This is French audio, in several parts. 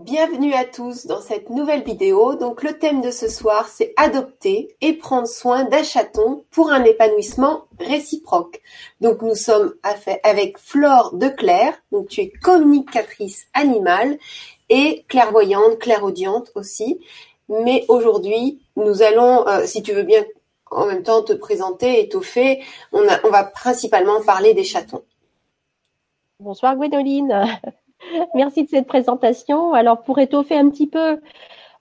Bienvenue à tous dans cette nouvelle vidéo. Donc le thème de ce soir c'est adopter et prendre soin d'un chaton pour un épanouissement réciproque. Donc nous sommes avec Flore de Claire, donc tu es communicatrice animale et clairvoyante, clairaudiente aussi. Mais aujourd'hui nous allons, euh, si tu veux bien en même temps te présenter, étoffer, on, on va principalement parler des chatons. Bonsoir Gwendoline. Merci de cette présentation. Alors pour étoffer un petit peu,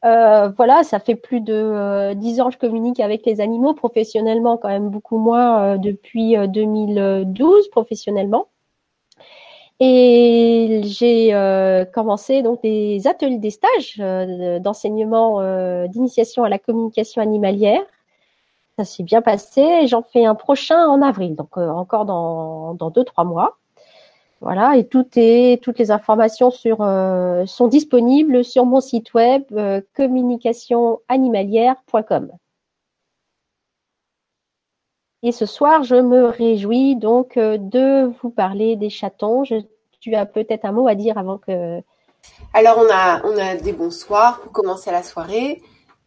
euh, voilà, ça fait plus de euh, dix ans que je communique avec les animaux professionnellement, quand même beaucoup moins euh, depuis 2012 professionnellement. Et j'ai commencé donc des ateliers, des stages d'enseignement, d'initiation à la communication animalière. Ça s'est bien passé. J'en fais un prochain en avril, donc encore dans, dans deux trois mois. Voilà, et tout est, toutes les informations sur, euh, sont disponibles sur mon site web euh, communicationanimalière.com. Et ce soir, je me réjouis donc euh, de vous parler des chatons. tu as peut-être un mot à dire avant que. Alors, on a, on a des bons soirs pour commencer la soirée.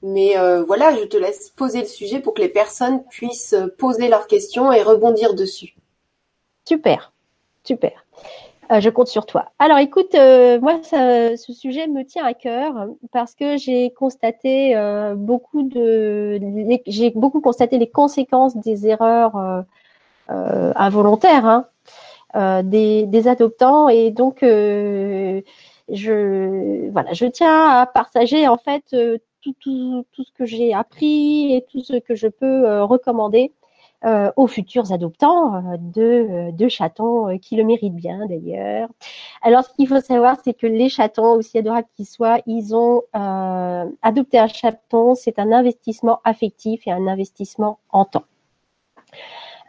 Mais voilà, je te laisse poser le sujet pour que les personnes puissent poser leurs questions et rebondir dessus. Super, super. Euh, je compte sur toi. Alors écoute, euh, moi ce sujet me tient à cœur parce que j'ai constaté euh, beaucoup de, j'ai beaucoup constaté les conséquences des erreurs involontaires hein, des, adoptants et donc je voilà, je tiens à partager en fait tout ce que j'ai appris et tout ce que je peux recommander euh, aux futurs adoptants euh, de, euh, de chatons qui le méritent bien d'ailleurs. Alors ce qu'il faut savoir, c'est que les chatons, aussi adorables qu'ils soient, ils ont adopté un chaton, c'est un investissement affectif et un investissement en temps.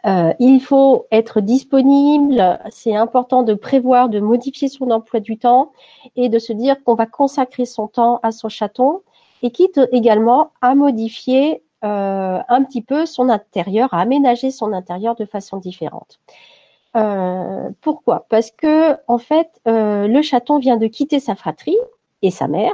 Euh, il faut être disponible. C'est important de prévoir, de modifier son emploi du temps et de se dire qu'on va consacrer son temps à son chaton et quitte également à modifier euh, un petit peu son intérieur, à aménager son intérieur de façon différente. Euh, pourquoi? Parce que en fait, euh, le chaton vient de quitter sa fratrie et sa mère.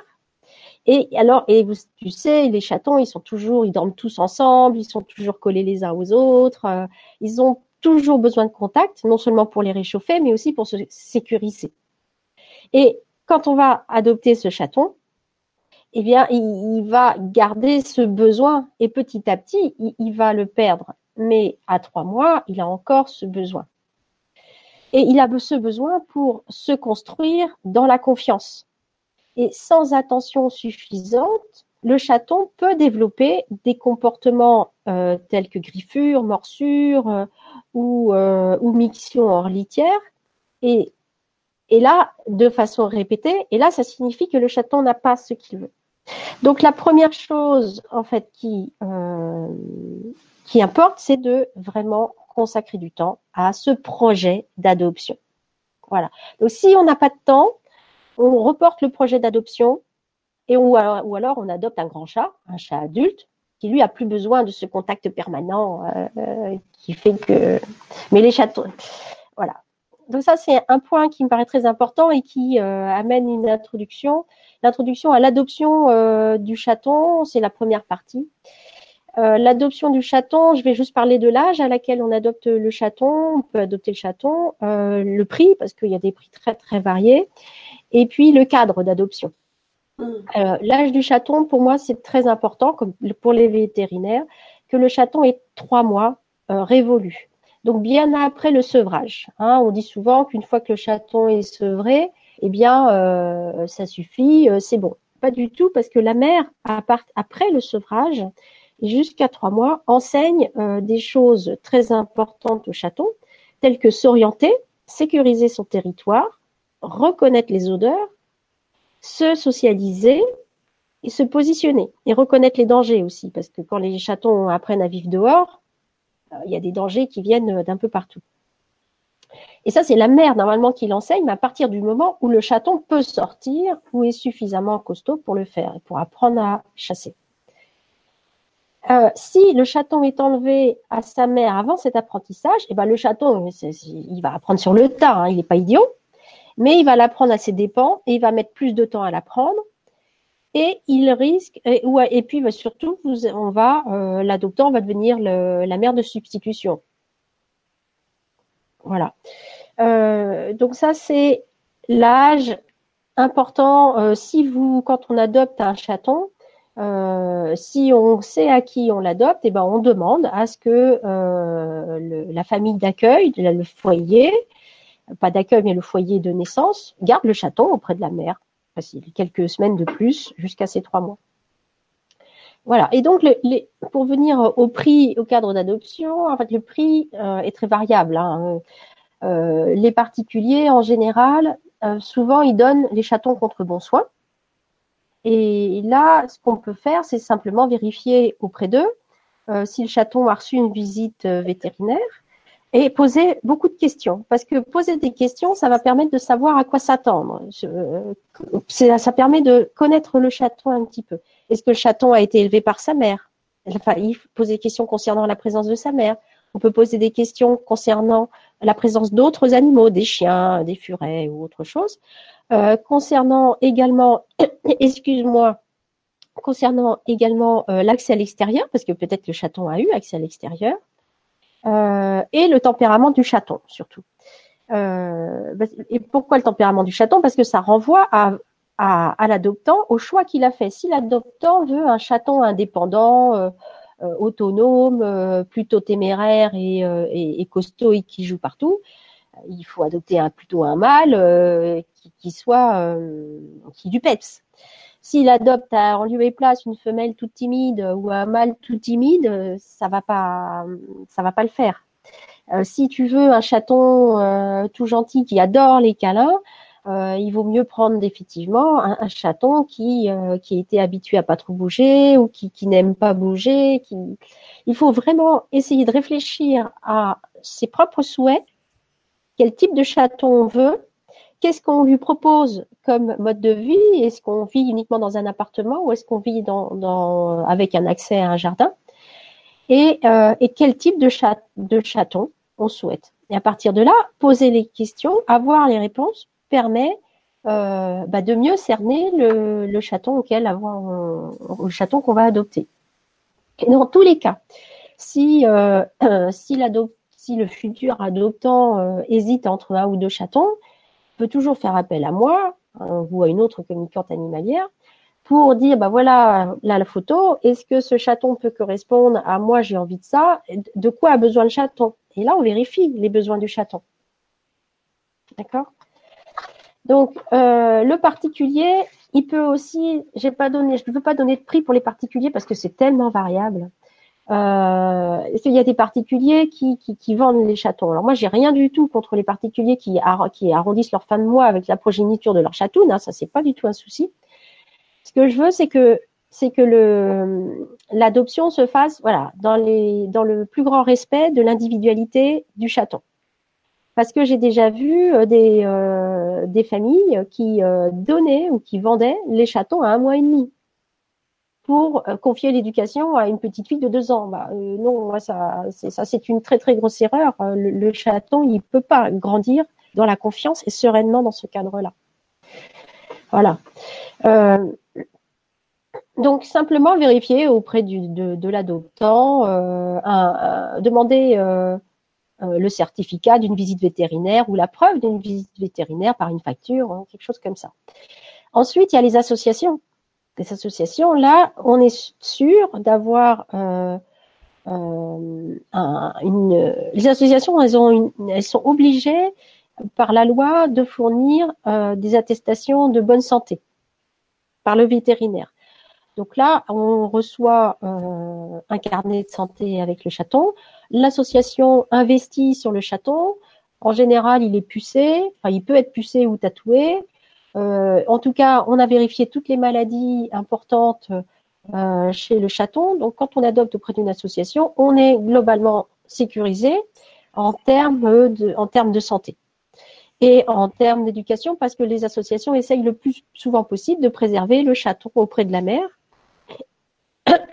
Et alors, et vous, tu sais, les chatons, ils sont toujours, ils dorment tous ensemble, ils sont toujours collés les uns aux autres. ils ont toujours besoin de contact, non seulement pour les réchauffer, mais aussi pour se sécuriser. Et quand on va adopter ce chaton, eh bien, il, va garder ce besoin et petit à petit, il, va le perdre. Mais à trois mois, il a encore ce besoin. Et il a ce besoin pour se construire dans la confiance. Et sans attention suffisante, le chaton peut développer des comportements euh, tels que griffure, morsure euh, ou, euh, ou hors litière. Et, et là, de façon répétée, et là, ça signifie que le chaton n'a pas ce qu'il veut. Donc la première chose en fait qui euh, qui importe, c'est de vraiment consacrer du temps à ce projet d'adoption. Voilà. Donc si on n'a pas de temps, on reporte le projet d'adoption et ou alors, ou alors on adopte un grand chat, un chat adulte qui lui a plus besoin de ce contact permanent euh, euh, qui fait que. Mais les chatons, voilà. Donc ça c'est un point qui me paraît très important et qui amène une introduction L'introduction à l'adoption euh, du chaton, c'est la première partie. Euh, l'adoption du chaton, je vais juste parler de l'âge à laquelle on adopte le chaton. On peut adopter le chaton, euh, le prix parce qu'il y a des prix très très variés, et puis le cadre d'adoption. Hmm. l'âge du chaton, pour moi, c'est très important, comme pour les vétérinaires, que le chaton ait trois mois révolu. Donc bien après le sevrage. Hein, on dit souvent qu'une fois que le chaton est sevré, eh bien, euh, ça suffit, euh, c'est bon. Pas du tout, parce que la mère, après le sevrage, jusqu'à trois mois, enseigne euh, des choses très importantes au chaton, telles que s'orienter, sécuriser son territoire, reconnaître les odeurs, se socialiser et se positionner et reconnaître les dangers aussi, parce que quand les chatons apprennent à vivre dehors, il y a des dangers qui viennent d'un peu partout. Et ça, c'est la mère normalement qui l'enseigne, mais à partir du moment où le chaton peut sortir ou est suffisamment costaud pour le faire et pour apprendre à chasser. Euh, si le chaton est enlevé à sa mère avant cet apprentissage, eh ben le chaton, il va apprendre sur le tas, hein, il n'est pas idiot. mais il va l'apprendre à ses dépens et il va mettre plus de temps à l'apprendre. Et il risque, et, puis bah, surtout, on va, euh, l'adoptant va devenir la mère de substitution. Voilà. Euh, donc ça, c'est l'âge important. Euh, si vous, quand on adopte un chaton, euh, si on sait à qui on l'adopte, eh ben on demande à ce que euh, la famille d'accueil, le foyer, pas d'accueil mais le foyer de naissance, garde le chaton auprès de la mère, facile, quelques semaines de plus jusqu'à ces trois mois. Voilà. Et donc, pour venir au prix, au cadre d'adoption, en fait, le prix euh, est très variable. Hein. les particuliers, en général, souvent, ils donnent les chatons contre bon soin. Et là, ce qu'on peut faire, c'est simplement vérifier auprès d'eux euh, si le chaton a reçu une visite euh, vétérinaire et poser beaucoup de questions. Parce que poser des questions, ça va permettre de savoir à quoi s'attendre. Euh, ça permet de connaître le chaton un petit peu. Est-ce que le chaton a été élevé par sa mère? Enfin, il poser des questions concernant la présence de sa mère. On peut poser des questions concernant la présence d'autres animaux, des chiens, des furets ou autre chose. Euh, concernant également, excuse-moi, concernant également euh, l'accès à l'extérieur, parce que peut-être le chaton a eu accès à l'extérieur, euh, et le tempérament du chaton surtout. et pourquoi le tempérament du chaton? Parce que ça renvoie à, à, l'adoptant au choix qu'il a fait. Si l'adoptant veut un chaton indépendant, autonome, plutôt téméraire et, et, et, costaud et qui joue partout, il faut adopter un, plutôt un mâle euh, qui, soit euh, qui du peps. S'il adopte en lieu et place une femelle toute timide ou un mâle tout timide, ça va pas, ça va pas le faire. Euh, si tu veux un chaton tout gentil qui adore les câlins, il vaut mieux prendre effectivement un, chaton qui qui a été habitué à pas trop bouger ou qui, qui n'aime pas bouger. Qui... Il faut vraiment essayer de réfléchir à ses propres souhaits quel type de chaton on veut, qu'est-ce qu'on lui propose comme mode de vie, est-ce qu'on vit uniquement dans un appartement ou est-ce qu'on vit dans, avec un accès à un jardin, et, euh, quel type de, de chaton on souhaite. Et à partir de là, poser les questions, avoir les réponses permet euh, bah, de mieux cerner le, chaton auquel avoir le chaton qu'on va adopter. Et dans tous les cas, si, euh, le futur adoptant euh, hésite entre un ou deux chatons, peut toujours faire appel à moi hein, ou à une autre communicante animalière pour dire bah voilà là la photo, est-ce que ce chaton peut correspondre à moi j'ai envie de ça, de quoi a besoin le chaton? Et là on vérifie les besoins du chaton. D'accord? Donc euh, le particulier, il peut aussi, j'ai pas donné, je ne veux pas donner de prix pour les particuliers parce que c'est tellement variable. Euh, il y a des particuliers qui, vendent les chatons? Alors moi, j'ai rien du tout contre les particuliers qui, arrondissent leur fin de mois avec la progéniture de leur chatoune. Hein, ça, c'est pas du tout un souci. Ce que je veux, c'est que c'est que l'adoption se fasse, voilà, dans le plus grand respect de l'individualité du chaton. Parce que j'ai déjà vu euh, des euh, des familles qui euh, donnaient ou qui vendaient les chatons à un mois et demi pour confier l'éducation à une petite fille de deux ans. Bah, non, ça, c'est ça, c'est une très très grosse erreur. Le, chaton, il peut pas grandir dans la confiance et sereinement dans ce cadre-là. Voilà. donc simplement vérifier auprès du, de, l'adoptant, demander le certificat d'une visite vétérinaire ou la preuve d'une visite vétérinaire par une facture, hein, quelque chose comme ça. Ensuite, il y a les associations des associations, là, on est sûr d'avoir euh, euh. Les associations, elles, ont elles sont obligées par la loi de fournir euh, des attestations de bonne santé par le vétérinaire. Donc là, on reçoit un carnet de santé avec le chaton. L'association investit sur le chaton. En général, il est pucé. Il peut être pucé ou tatoué. Euh, en tout cas, on a vérifié toutes les maladies importantes euh, chez le chaton. Donc, quand on adopte auprès d'une association, on est globalement sécurisé en termes de santé et en termes d'éducation parce que les associations essayent le plus souvent possible de préserver le chaton auprès de la mère.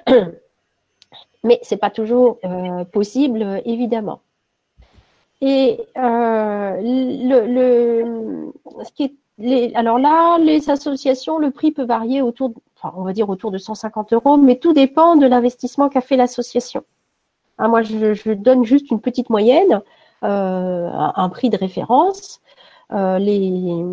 Mais c'est pas toujours euh, possible, évidemment. Et euh, le, ce alors là, les associations, le prix peut varier autour, enfin, on va dire autour de 150 euros, mais tout dépend de l'investissement qu'a fait l'association. Hein, moi, je, donne juste une petite moyenne, euh, un prix de référence. Euh, les,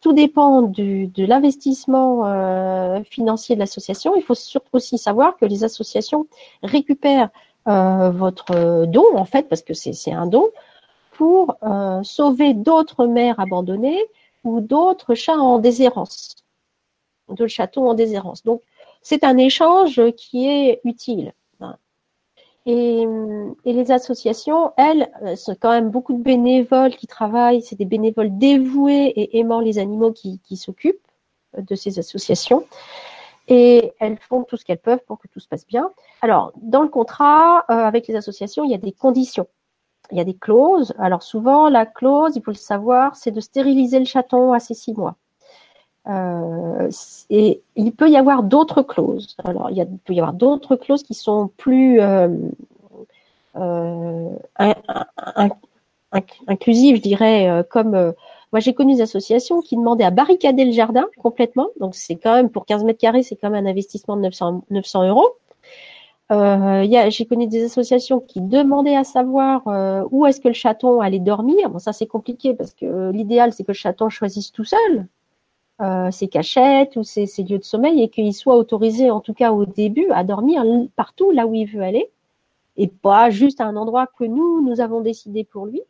tout dépend du, de l'investissement euh, financier de l'association. Il faut surtout aussi savoir que les associations récupèrent euh, votre don, en fait, parce que c'est un don, pour euh, sauver d'autres mères abandonnées ou d'autres chats en déshérence, d'autres chatons en déshérence. Donc, c'est un échange qui est utile. Et, les associations, elles, sont quand même beaucoup de bénévoles qui travaillent, c'est des bénévoles dévoués et aimant les animaux qui, s'occupent de ces associations. Et elles font tout ce qu'elles peuvent pour que tout se passe bien. Alors, dans le contrat euh, avec les associations, il y a des conditions. Il y a des clauses. Alors souvent, la clause, il faut le savoir, c'est de stériliser le chaton à ces six mois. Euh, et il peut y avoir d'autres clauses. Alors, il, y a, peut y avoir d'autres clauses qui sont plus euh, euh, inclusives, je dirais, comme moi j'ai connu des associations qui demandaient à barricader le jardin complètement. Donc c'est quand même pour 15 mètres carrés, c'est quand même un investissement de 900, 900 euros. J'ai connu des associations qui demandaient à savoir où est-ce que le chaton allait dormir. Bon, ça c'est compliqué parce que l'idéal c'est que le chaton choisisse tout seul euh, ses cachettes ou ses, ses, lieux de sommeil et qu'il soit autorisé, en tout cas au début, à dormir partout là où il veut aller et pas juste à un endroit que nous, nous avons décidé pour lui.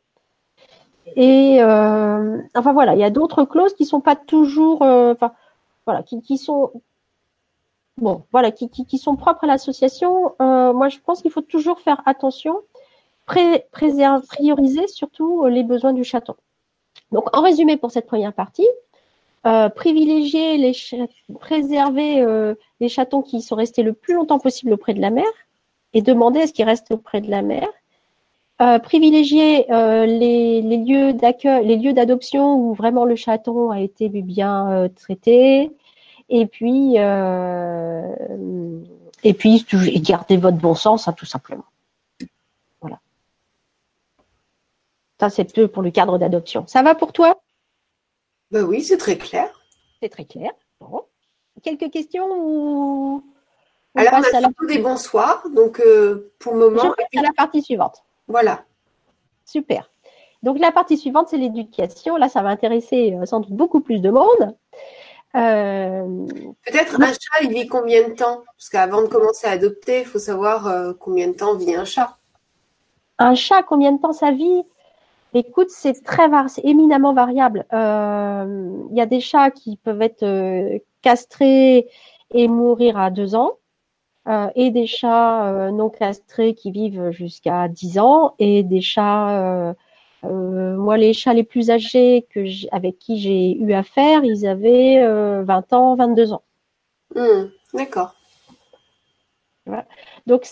Et euh, enfin voilà, il y a d'autres clauses qui sont pas toujours, euh, enfin voilà, qui, qui, sont bon, voilà, qui, qui, qui sont propres à l'association. Euh, moi, je pense qu'il faut toujours faire attention, pré préserver, prioriser surtout les besoins du chaton. Donc, en résumé pour cette première partie, euh, privilégier les préserver euh, les chatons qui sont restés le plus longtemps possible auprès de la mère et demander à ce qu'ils restent auprès de la mère. Euh, privilégier les, lieux d'accueil, les lieux d'adoption où vraiment le chaton a été bien traité. Et puis, et puis, garder votre bon sens, hein, tout simplement. Voilà. Ça, c'est pour le cadre d'adoption. Ça va pour toi? Ben oui, c'est très clair. C'est très clair. Bon. Quelques questions ou Alors, on a surtout des bonsoirs. Donc, euh, pour le moment. Je passe à la partie suivante. Voilà. Super. Donc, la partie suivante, c'est l'éducation. Là, ça va intéresser euh, sans doute beaucoup plus de monde. Euh... Peut-être un chat, il vit combien de temps? Parce qu'avant de commencer à adopter, il faut savoir euh, combien de temps vit un chat. Un chat, combien de temps ça vit? Écoute, c'est très var éminemment variable. Il euh, y a des chats qui peuvent être euh, castrés et mourir à deux ans, euh, et des chats euh, non castrés qui vivent jusqu'à dix ans, et des chats, euh, moi les chats les plus âgés que avec qui j'ai eu affaire, ils avaient 20 ans, 22 ans. Mmh, D'accord. Voilà. Donc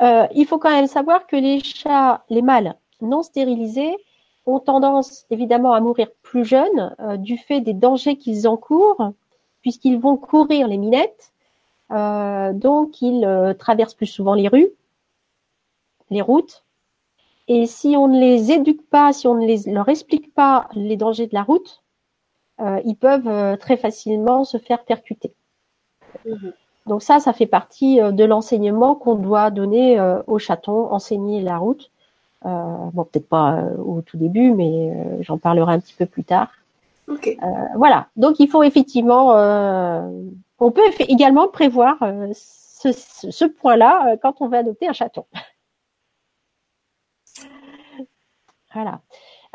il faut quand même savoir que les chats, les mâles non stérilisés ont tendance évidemment à mourir plus jeunes euh, du fait des dangers qu'ils encourent, puisqu'ils vont courir les minettes, euh, donc ils euh, traversent plus souvent les rues, les routes, et si on ne les éduque pas, si on ne les, leur explique pas les dangers de la route, ils peuvent très facilement se faire percuter. Mmh. Donc ça, ça fait partie de l'enseignement qu'on doit donner aux chatons, enseigner la route bon, peut-être pas euh, au tout début, mais euh, j'en parlerai un petit peu plus tard. Okay. voilà. Donc il faut effectivement, on peut également prévoir ce, ce point-là quand on veut adopter un chaton. voilà.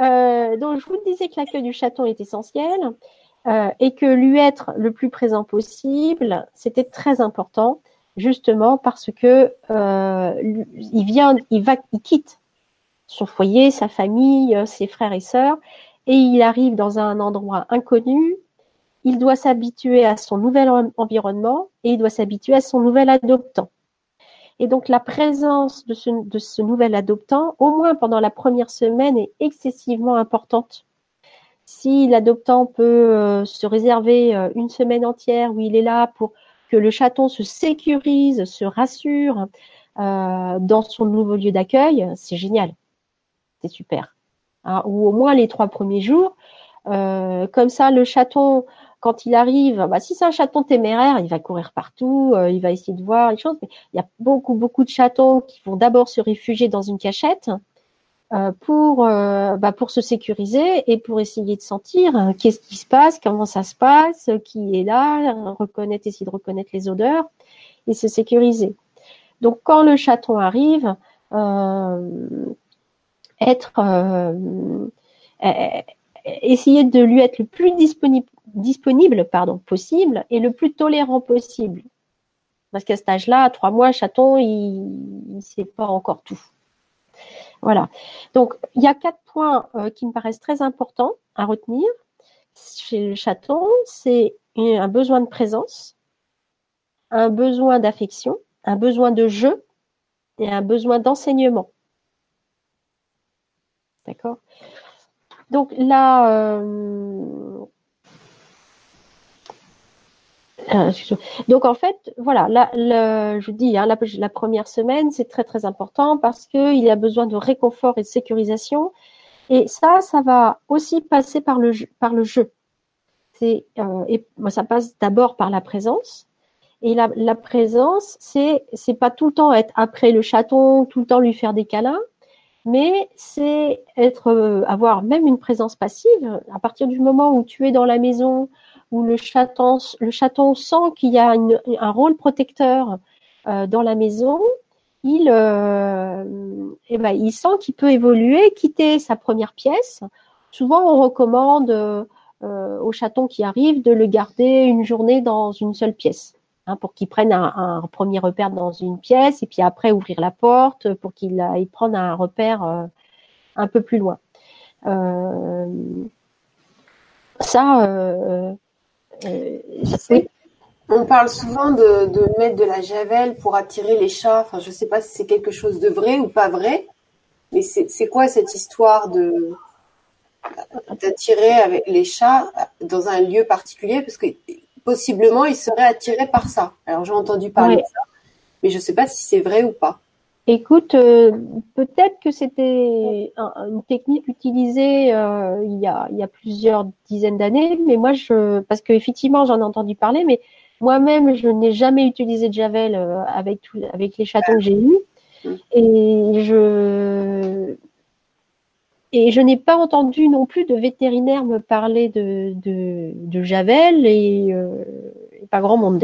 Euh, donc je vous disais que l'accueil du chaton est essentiel euh, et que lui être le plus présent possible, c'était très important, justement parce que euh, il vient, il va, il quitte son foyer, sa famille, euh, ses frères et sœurs, et il arrive dans un endroit inconnu, il doit s'habituer à son nouvel environnement et il doit s'habituer à son nouvel adoptant. Et donc la présence de ce, de ce, nouvel adoptant, au moins pendant la première semaine, est excessivement importante. Si l'adoptant peut euh, se réserver euh, une semaine entière où il est là pour que le chaton se sécurise, se rassure euh, dans son nouveau lieu d'accueil, c'est génial c'est super. Hein, ou au moins les trois premiers jours, Euh, comme ça, le chaton, quand il arrive, bah, si c'est un chaton téméraire, il va courir partout, euh, il va essayer de voir les choses. Mais il y a beaucoup, beaucoup de chatons qui vont d'abord se réfugier dans une cachette euh, pour, euh, bah, pour se sécuriser et pour essayer de sentir hein, qu'est-ce qui se passe, comment ça se passe, qui est là, reconnaître, essayer de reconnaître les odeurs et se sécuriser. Donc, quand le chaton arrive, être essayer de lui être le plus disponible, possible et le plus tolérant possible. Parce qu'à cet âge-là, trois mois, chaton, il ne sait pas encore tout. Voilà. Donc, il y a quatre points euh, qui me paraissent très importants à retenir chez le chaton. C'est un besoin de présence, un besoin d'affection, un besoin de jeu et un besoin d'enseignement. D'accord donc là, euh, euh, donc en fait, voilà, je dis, hein, la, première semaine, c'est très très important parce qu'il a besoin de réconfort et de sécurisation. Et ça, ça va aussi passer par le jeu. Par le jeu. C'est, euh, ça passe d'abord par la présence. Et la, la présence, c'est c'est pas tout le temps être après le chaton, tout le temps lui faire des câlins mais c'est être, euh, avoir même une présence passive. À partir du moment où tu es dans la maison, où le chaton, le chaton sent qu'il y a un rôle protecteur euh, dans la maison, il, euh, eh ben, il sent qu'il peut évoluer, quitter sa première pièce. Souvent, on recommande euh, au chaton qui arrive de le garder une journée dans une seule pièce. Hein, pour qu'il prenne un, premier repère dans une pièce et puis après ouvrir la porte pour qu'il aille prendre un repère euh, un peu plus loin. Euh, ça, euh, On parle souvent de, mettre de la javel pour attirer les chats. Enfin, je ne sais pas si c'est quelque chose de vrai ou pas vrai, mais c'est quoi cette histoire d'attirer les chats dans un lieu particulier? Parce que possiblement, il serait attiré par ça. Alors, j'ai entendu parler de ça, mais je ne sais pas si c'est vrai ou pas. Écoute, euh, peut-être que c'était une technique utilisée euh, il, y a, il y a plusieurs dizaines d'années, mais moi, je, parce qu'effectivement, j'en ai entendu parler, mais moi-même, je n'ai jamais utilisé de javel euh, avec, tout, avec les chatons que j'ai eus. Et je, et je n'ai pas entendu non plus de vétérinaire me parler de, de, Javel et, euh, pas grand monde.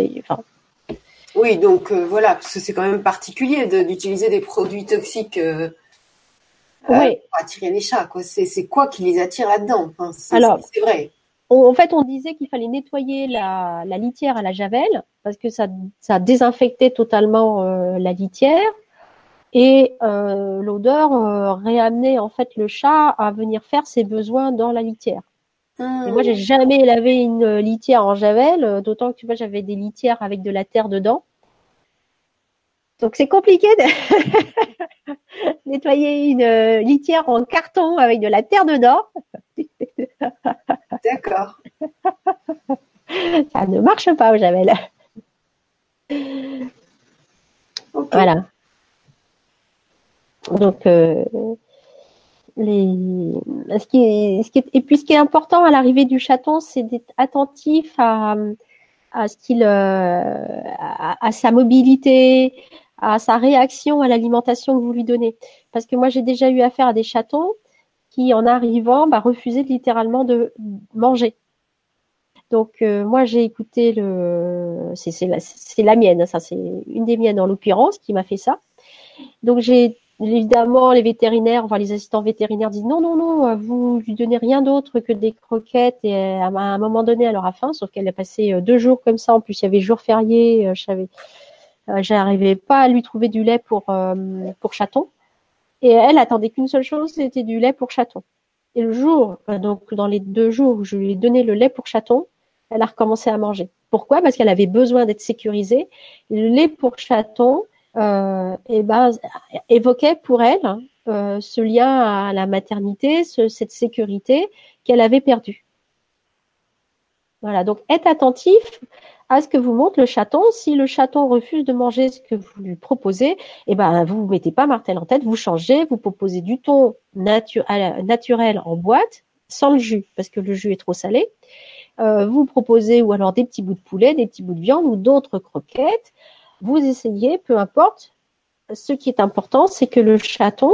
Oui, donc euh, voilà, parce que c'est quand même particulier d'utiliser des produits toxiques euh, pour attirer les chats. C'est quoi qui les attire là-dedans Alors, c'est vrai. en fait, on disait qu'il fallait nettoyer la, la, litière à la Javel parce que ça, ça désinfectait totalement la litière et euh, l'odeur euh, réamenait en fait le chat à venir faire ses besoins dans la litière. Et moi, j'ai jamais lavé une litière en javel, euh, d'autant que tu vois, j'avais des litières avec de la terre dedans. Donc c'est compliqué de nettoyer une litière en carton avec de la terre dedans. D'accord. Ça ne marche pas au javel. Voilà. Donc, euh, les, ce qui est, et puis ce qui est important à l'arrivée du chaton, c'est d'être attentif à, à ce qu'il, euh, à, sa mobilité, à sa réaction à l'alimentation que vous lui donnez. Parce que moi, j'ai déjà eu affaire à des chatons qui, en arrivant, bah, refusaient littéralement de manger. Donc euh, moi j'ai écouté le, c'est la, la mienne, ça c'est une des miennes en l'occurrence qui m'a fait ça. Donc j'ai Évidemment, les vétérinaires, enfin les assistants vétérinaires disent non, non, non, vous lui donnez rien d'autre que des croquettes et à un moment donné, elle aura faim, sauf qu'elle a passé euh, deux jours comme ça. En plus, il y avait jour férié, euh, je savais, euh, j'arrivais pas à lui trouver du lait pour pour chaton. Et elle attendait qu'une seule chose, c'était du lait pour chaton. Et le jour, donc dans les deux jours où je lui ai donné le lait pour chaton, elle a recommencé à manger. Pourquoi? Parce qu'elle avait besoin d'être sécurisée. Le lait pour chaton, euh, et ben, évoquait pour elle euh, ce lien à la maternité, cette sécurité qu'elle avait perdue. Voilà, donc être attentif à ce que vous montre le chaton. Si le chaton refuse de manger ce que vous lui proposez, eh ben vous vous mettez pas martel en tête, vous changez, vous proposez du thon naturel en boîte sans le jus, parce que le jus est trop salé. Euh, vous proposez ou alors des petits bouts de poulet, des petits bouts de viande ou d'autres croquettes. Vous essayez, peu importe. Ce qui est important, c'est que le chaton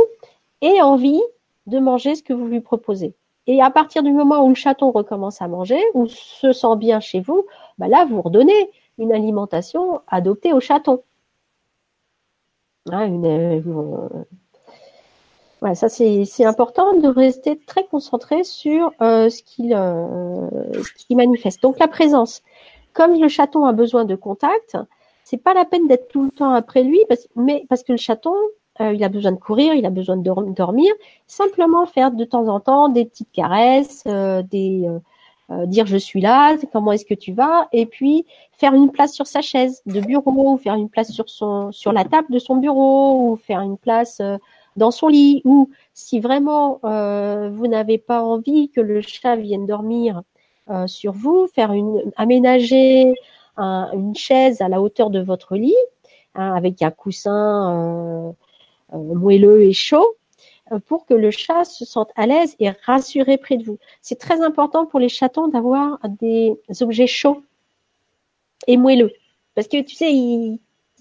ait envie de manger ce que vous lui proposez. Et à partir du moment où le chaton recommence à manger ou se sent bien chez vous, bah là, vous redonnez une alimentation adoptée au chaton. Hein, une, euh, Ouais, ça c'est important de rester très concentré sur euh, ce qu'il euh, qui manifeste. Donc la présence. Comme le chaton a besoin de contact, c'est pas la peine d'être tout le temps après lui, parce, mais parce que le chaton, euh, il a besoin de courir, il a besoin de dormir. Simplement faire de temps en temps des petites caresses, euh, des dire je suis là, comment est-ce que tu vas, et puis faire une place sur sa chaise de bureau, ou faire une place sur son sur la table de son bureau, ou faire une place dans son lit ou si vraiment euh, vous n'avez pas envie que le chat vienne dormir euh, sur vous, faire une aménager une chaise à la hauteur de votre lit hein, avec un coussin euh, moelleux et chaud pour que le chat se sente à l'aise et rassuré près de vous. C'est très important pour les chatons d'avoir des objets chauds et moelleux parce que tu sais,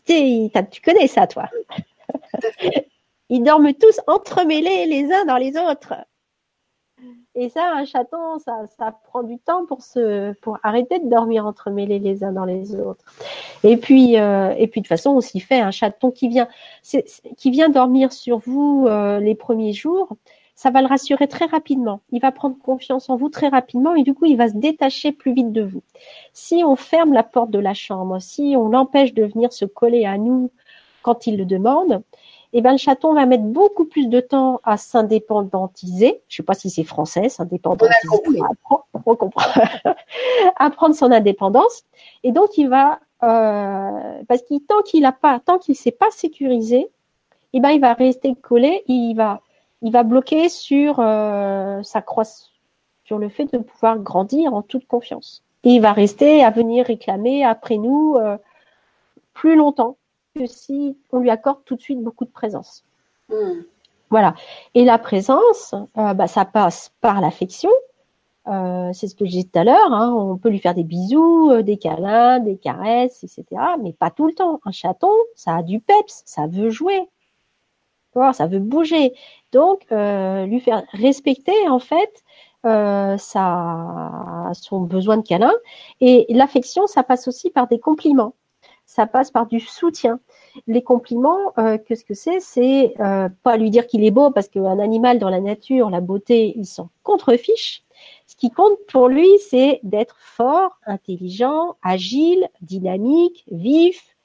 tu connais ça toi. Ils dorment tous entremêlés les uns dans les autres. Et ça, un chaton, ça, ça prend du temps pour arrêter de dormir entremêlés les uns dans les autres. Et puis, euh, et puis de toute façon, on s'y fait. Un chaton qui vient, qui vient dormir sur vous euh, les premiers jours, ça va le rassurer très rapidement. Il va prendre confiance en vous très rapidement et du coup, il va se détacher plus vite de vous. Si on ferme la porte de la chambre, si on l'empêche de venir se coller à nous quand il le demande, eh ben, le chaton va mettre beaucoup plus de temps à s'indépendantiser. Je sais pas si c'est français, s'indépendantiser. On, comprend. à prendre son indépendance. Et donc, il va, euh, parce qu'il, tant qu'il a pas, tant qu'il s'est pas sécurisé, eh ben, il va rester collé, il va, il va bloquer sur euh, sa croissance, sur le fait de pouvoir grandir en toute confiance. Et il va rester à venir réclamer après nous euh, plus longtemps que si on lui accorde tout de suite beaucoup de présence. Hmm. Voilà. Et la présence, euh, bah, ça passe par l'affection. Euh, c'est ce que j'ai dit tout à l'heure. Hein. On peut lui faire des bisous, euh, des câlins, des caresses, etc. Mais pas tout le temps. Un chaton, ça a du peps, ça veut jouer, ça veut bouger. Donc, lui faire respecter en fait euh, ça, son besoin de câlin. Et l'affection, ça passe aussi par des compliments ça passe par du soutien. Les compliments, euh, qu'est-ce que c'est? C'est euh, pas lui dire qu'il est beau parce qu'un animal dans la nature, la beauté, il s'en contrefiche. Ce qui compte pour lui, c'est d'être fort, intelligent, agile, dynamique, vif,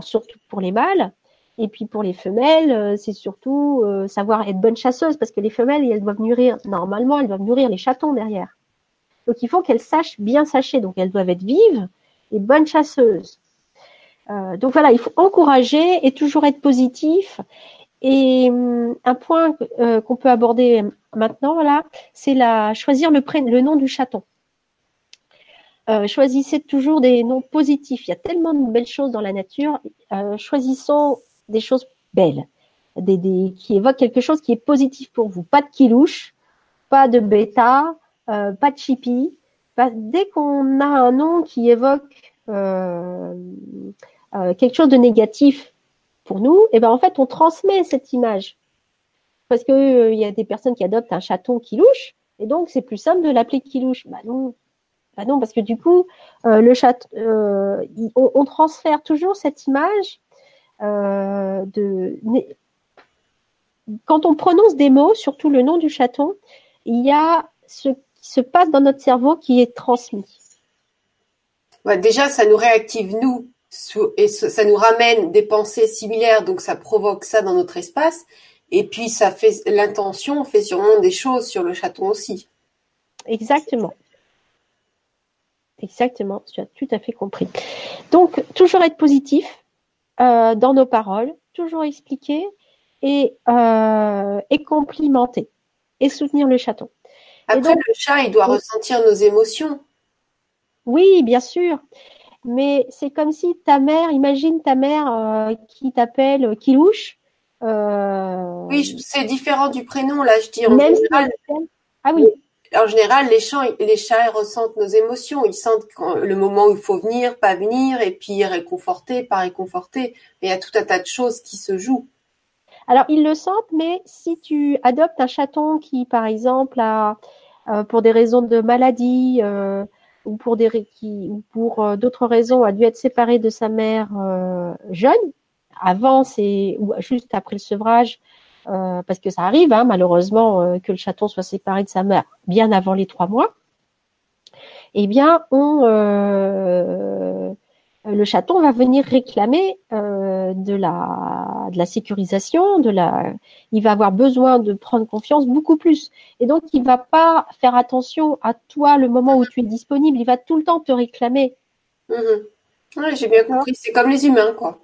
surtout pour les mâles. Et puis pour les femelles, euh, c'est surtout savoir être bonne chasseuse parce que les femelles, elles doivent nourrir, normalement, elles doivent nourrir les chatons derrière. Donc il faut qu'elles sachent bien sacher. Donc elles doivent être vives et bonnes chasseuses. Euh, donc voilà, il faut encourager et toujours être positif. Et hum, un point euh, qu'on peut aborder maintenant, voilà, c'est la choisir le, le nom du chaton. Euh, choisissez toujours des noms positifs. Il y a tellement de belles choses dans la nature. choisissons des choses belles, des, des, qui évoquent quelque chose qui est positif pour vous. Pas de kilouche, pas de bêta, pas de chippy. dès qu'on a un nom qui évoque euh, quelque chose de négatif pour nous, et eh ben en fait on transmet cette image parce que euh, il y a des personnes qui adoptent un chaton qui louche et donc c'est plus simple de l'appeler qui louche. Bah non, bah non parce que du coup euh, le chat, on, transfère toujours cette image de quand on prononce des mots, surtout le nom du chaton, il y a ce qui se passe dans notre cerveau qui est transmis. Déjà, ça nous réactive nous et ça nous ramène des pensées similaires, donc ça provoque ça dans notre espace. Et puis ça fait l'intention fait sûrement des choses sur le chaton aussi. Exactement. Exactement, tu as tout à fait compris. Donc toujours être positif euh, dans nos paroles, toujours expliquer et, euh, et complimenter et soutenir le chaton. Après, le chat, il doit ressentir nos émotions. Oui, bien sûr mais c'est comme si ta mère, imagine ta mère euh, qui t'appelle Kilouche. Euh... Oui, c'est différent du prénom, là, je dis en Même ah oui. en général, les chats, les chats ressentent nos émotions. Ils sentent le moment où il faut venir, pas venir, et puis réconforter, pas réconforter. Il y a tout un tas de choses qui se jouent. Alors, ils le sentent, mais si tu adoptes un chaton qui, par exemple, a, euh, pour des raisons de maladie euh, ou pour des qui, ou pour euh, d'autres raisons, a dû être séparé de sa mère jeune, avant c'est ou juste après le sevrage, parce que ça arrive, hein, malheureusement, que le chaton soit séparé de sa mère bien avant les trois mois. Eh bien, on euh, le chaton va venir réclamer euh, de la de la sécurisation, de la il va avoir besoin de prendre confiance beaucoup plus. Et donc il va pas faire attention à toi le moment où tu es disponible, il va tout le temps te réclamer. Mmh. j'ai bien compris, c'est comme les humains quoi.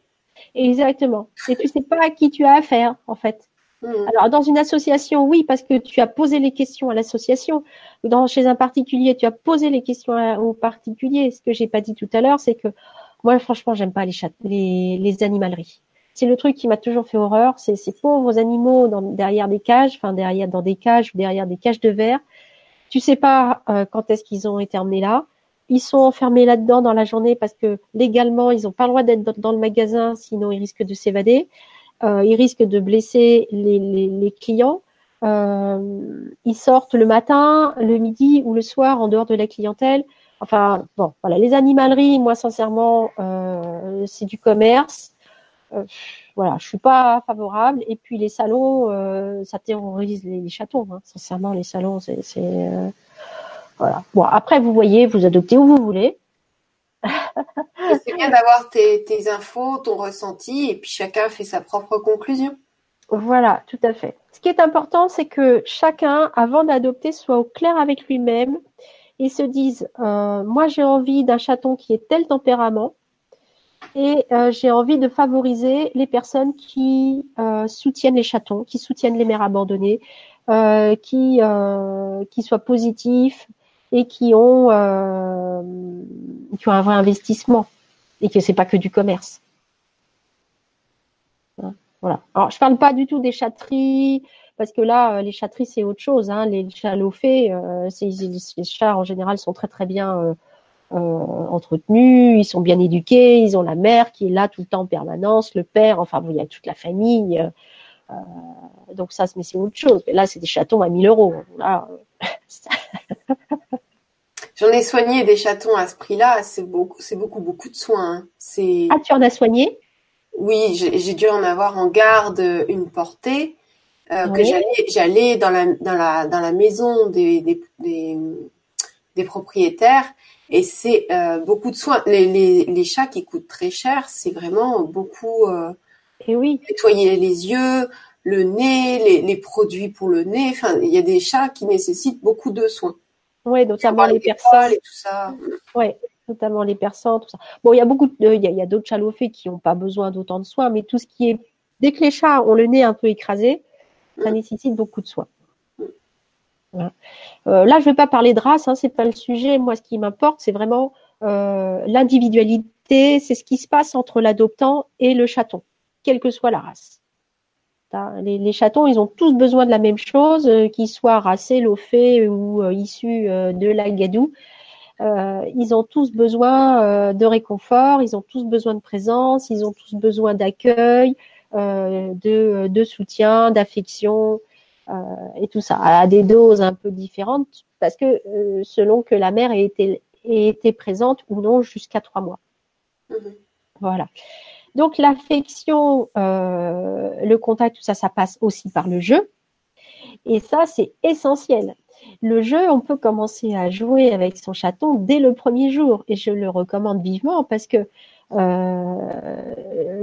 Exactement. Et tu sais pas à qui tu as affaire en fait. Mmh. Alors dans une association, oui, parce que tu as posé les questions à l'association. Dans chez un particulier, tu as posé les questions au particulier. Ce que j'ai pas dit tout à l'heure, c'est que moi, franchement, j'aime pas les, chats, les, les animaleries. C'est le truc qui m'a toujours fait horreur. C'est ces pauvres animaux dans, derrière des cages, enfin derrière dans des cages ou derrière des cages de verre. Tu sais pas euh, quand est-ce qu'ils ont été emmenés là. Ils sont enfermés là-dedans dans la journée parce que légalement, ils n'ont pas le droit d'être dans, le magasin, sinon ils risquent de s'évader. Euh, ils risquent de blesser les, les, les clients. Euh, ils sortent le matin, le midi ou le soir en dehors de la clientèle. Enfin, bon, voilà, les animaleries, moi, sincèrement, euh, c'est du commerce. Euh, voilà, je suis pas favorable. Et puis les salons, euh, ça terrorise les, chatons. Hein. Sincèrement, les salons, c'est, voilà. Bon, après, vous voyez, vous adoptez où vous voulez. c'est bien d'avoir tes, tes infos, ton ressenti, et puis chacun fait sa propre conclusion. Voilà, tout à fait. Ce qui est important, c'est que chacun, avant d'adopter, soit au clair avec lui-même ils se disent euh, moi j'ai envie d'un chaton qui est tel tempérament et euh, j'ai envie de favoriser les personnes qui euh, soutiennent les chatons, qui soutiennent les mères abandonnées, qui qui soient positifs et qui ont qui ont un vrai investissement et que c'est pas que du commerce. Hein, voilà. Alors je parle pas du tout des chatteries, parce que là, euh, les chatteries, c'est autre chose. Hein. Les chats lophés, euh, les chats en général sont très très bien euh, entretenus, ils sont bien éduqués, ils ont la mère qui est là tout le temps en permanence, le père, enfin il y a toute la famille. donc ça, mais c'est autre chose. Mais là, c'est des chatons à 1000 euros. J'en ai soigné des chatons à ce prix-là. C'est beaucoup, c'est beaucoup, beaucoup de soins. Hein. Ah, tu en as soigné? Oui, j'ai dû en avoir en garde une portée. Euh, que j'allais j'allais dans la dans la dans la maison des des, des, propriétaires. Et c'est euh, beaucoup de soins. Les, les, les chats qui coûtent très cher c'est vraiment beaucoup euh, et oui. nettoyer les yeux le nez les, les produits pour le nez. Enfin il y a des chats qui nécessitent beaucoup de soins. Oui notamment les, personnes. et tout ça. Ouais notamment les tout ça. Bon il y a beaucoup il y a, y a d'autres chats qui n'ont pas besoin d'autant de soins mais tout ce qui est dès que les chats ont le nez un peu écrasé ça nécessite beaucoup de soins. Euh, là, je ne vais pas parler de race, hein, c'est pas le sujet. Moi, ce qui m'importe, c'est vraiment euh, l'individualité, c'est ce qui se passe entre l'adoptant et le chaton, quelle que soit la race. Les, chatons, ils ont tous besoin de la même chose, euh, qu'ils soient racés, lofés ou issus de la gadou. ils ont tous besoin de réconfort, ils ont tous besoin de présence, ils ont tous besoin d'accueil, de, de, soutien, d'affection euh, et tout ça, à des doses un peu différentes, parce que euh, selon que la mère ait été, ait été présente ou non jusqu'à trois mois. Mhm. Voilà. Donc l'affection, le contact, tout ça, ça passe aussi par le jeu. Et ça, c'est essentiel. Le jeu, on peut commencer à jouer avec son chaton dès le premier jour. Et je le recommande vivement parce que euh,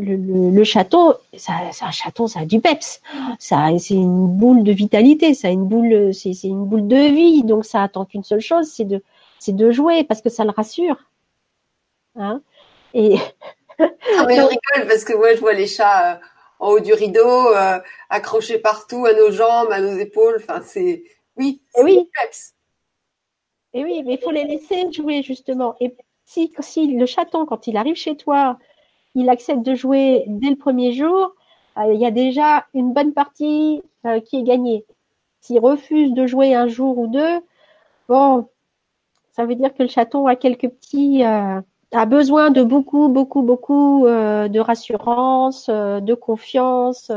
le, le, château, c'est un château, ça a du peps, ça, c'est une boule de vitalité, ça a une boule, c'est une boule de vie, donc ça attend qu'une seule chose, c'est de, c'est de jouer parce que ça le rassure. Hein? Et ah, mais je rigole parce que moi je vois les chats euh, en haut du rideau, euh, accrochés partout à nos jambes, à nos épaules. Enfin, c'est oui, c'est oui. Peps. Et oui, mais il faut les laisser jouer justement. Et si, le chaton, quand il arrive chez toi, il accepte de jouer dès le premier jour, euh, il y a déjà une bonne partie euh, qui est gagnée. S'il refuse de jouer un jour ou deux, Bon, ça veut dire que le chaton a quelques petits, euh, a besoin de beaucoup, beaucoup, beaucoup de rassurance, de confiance.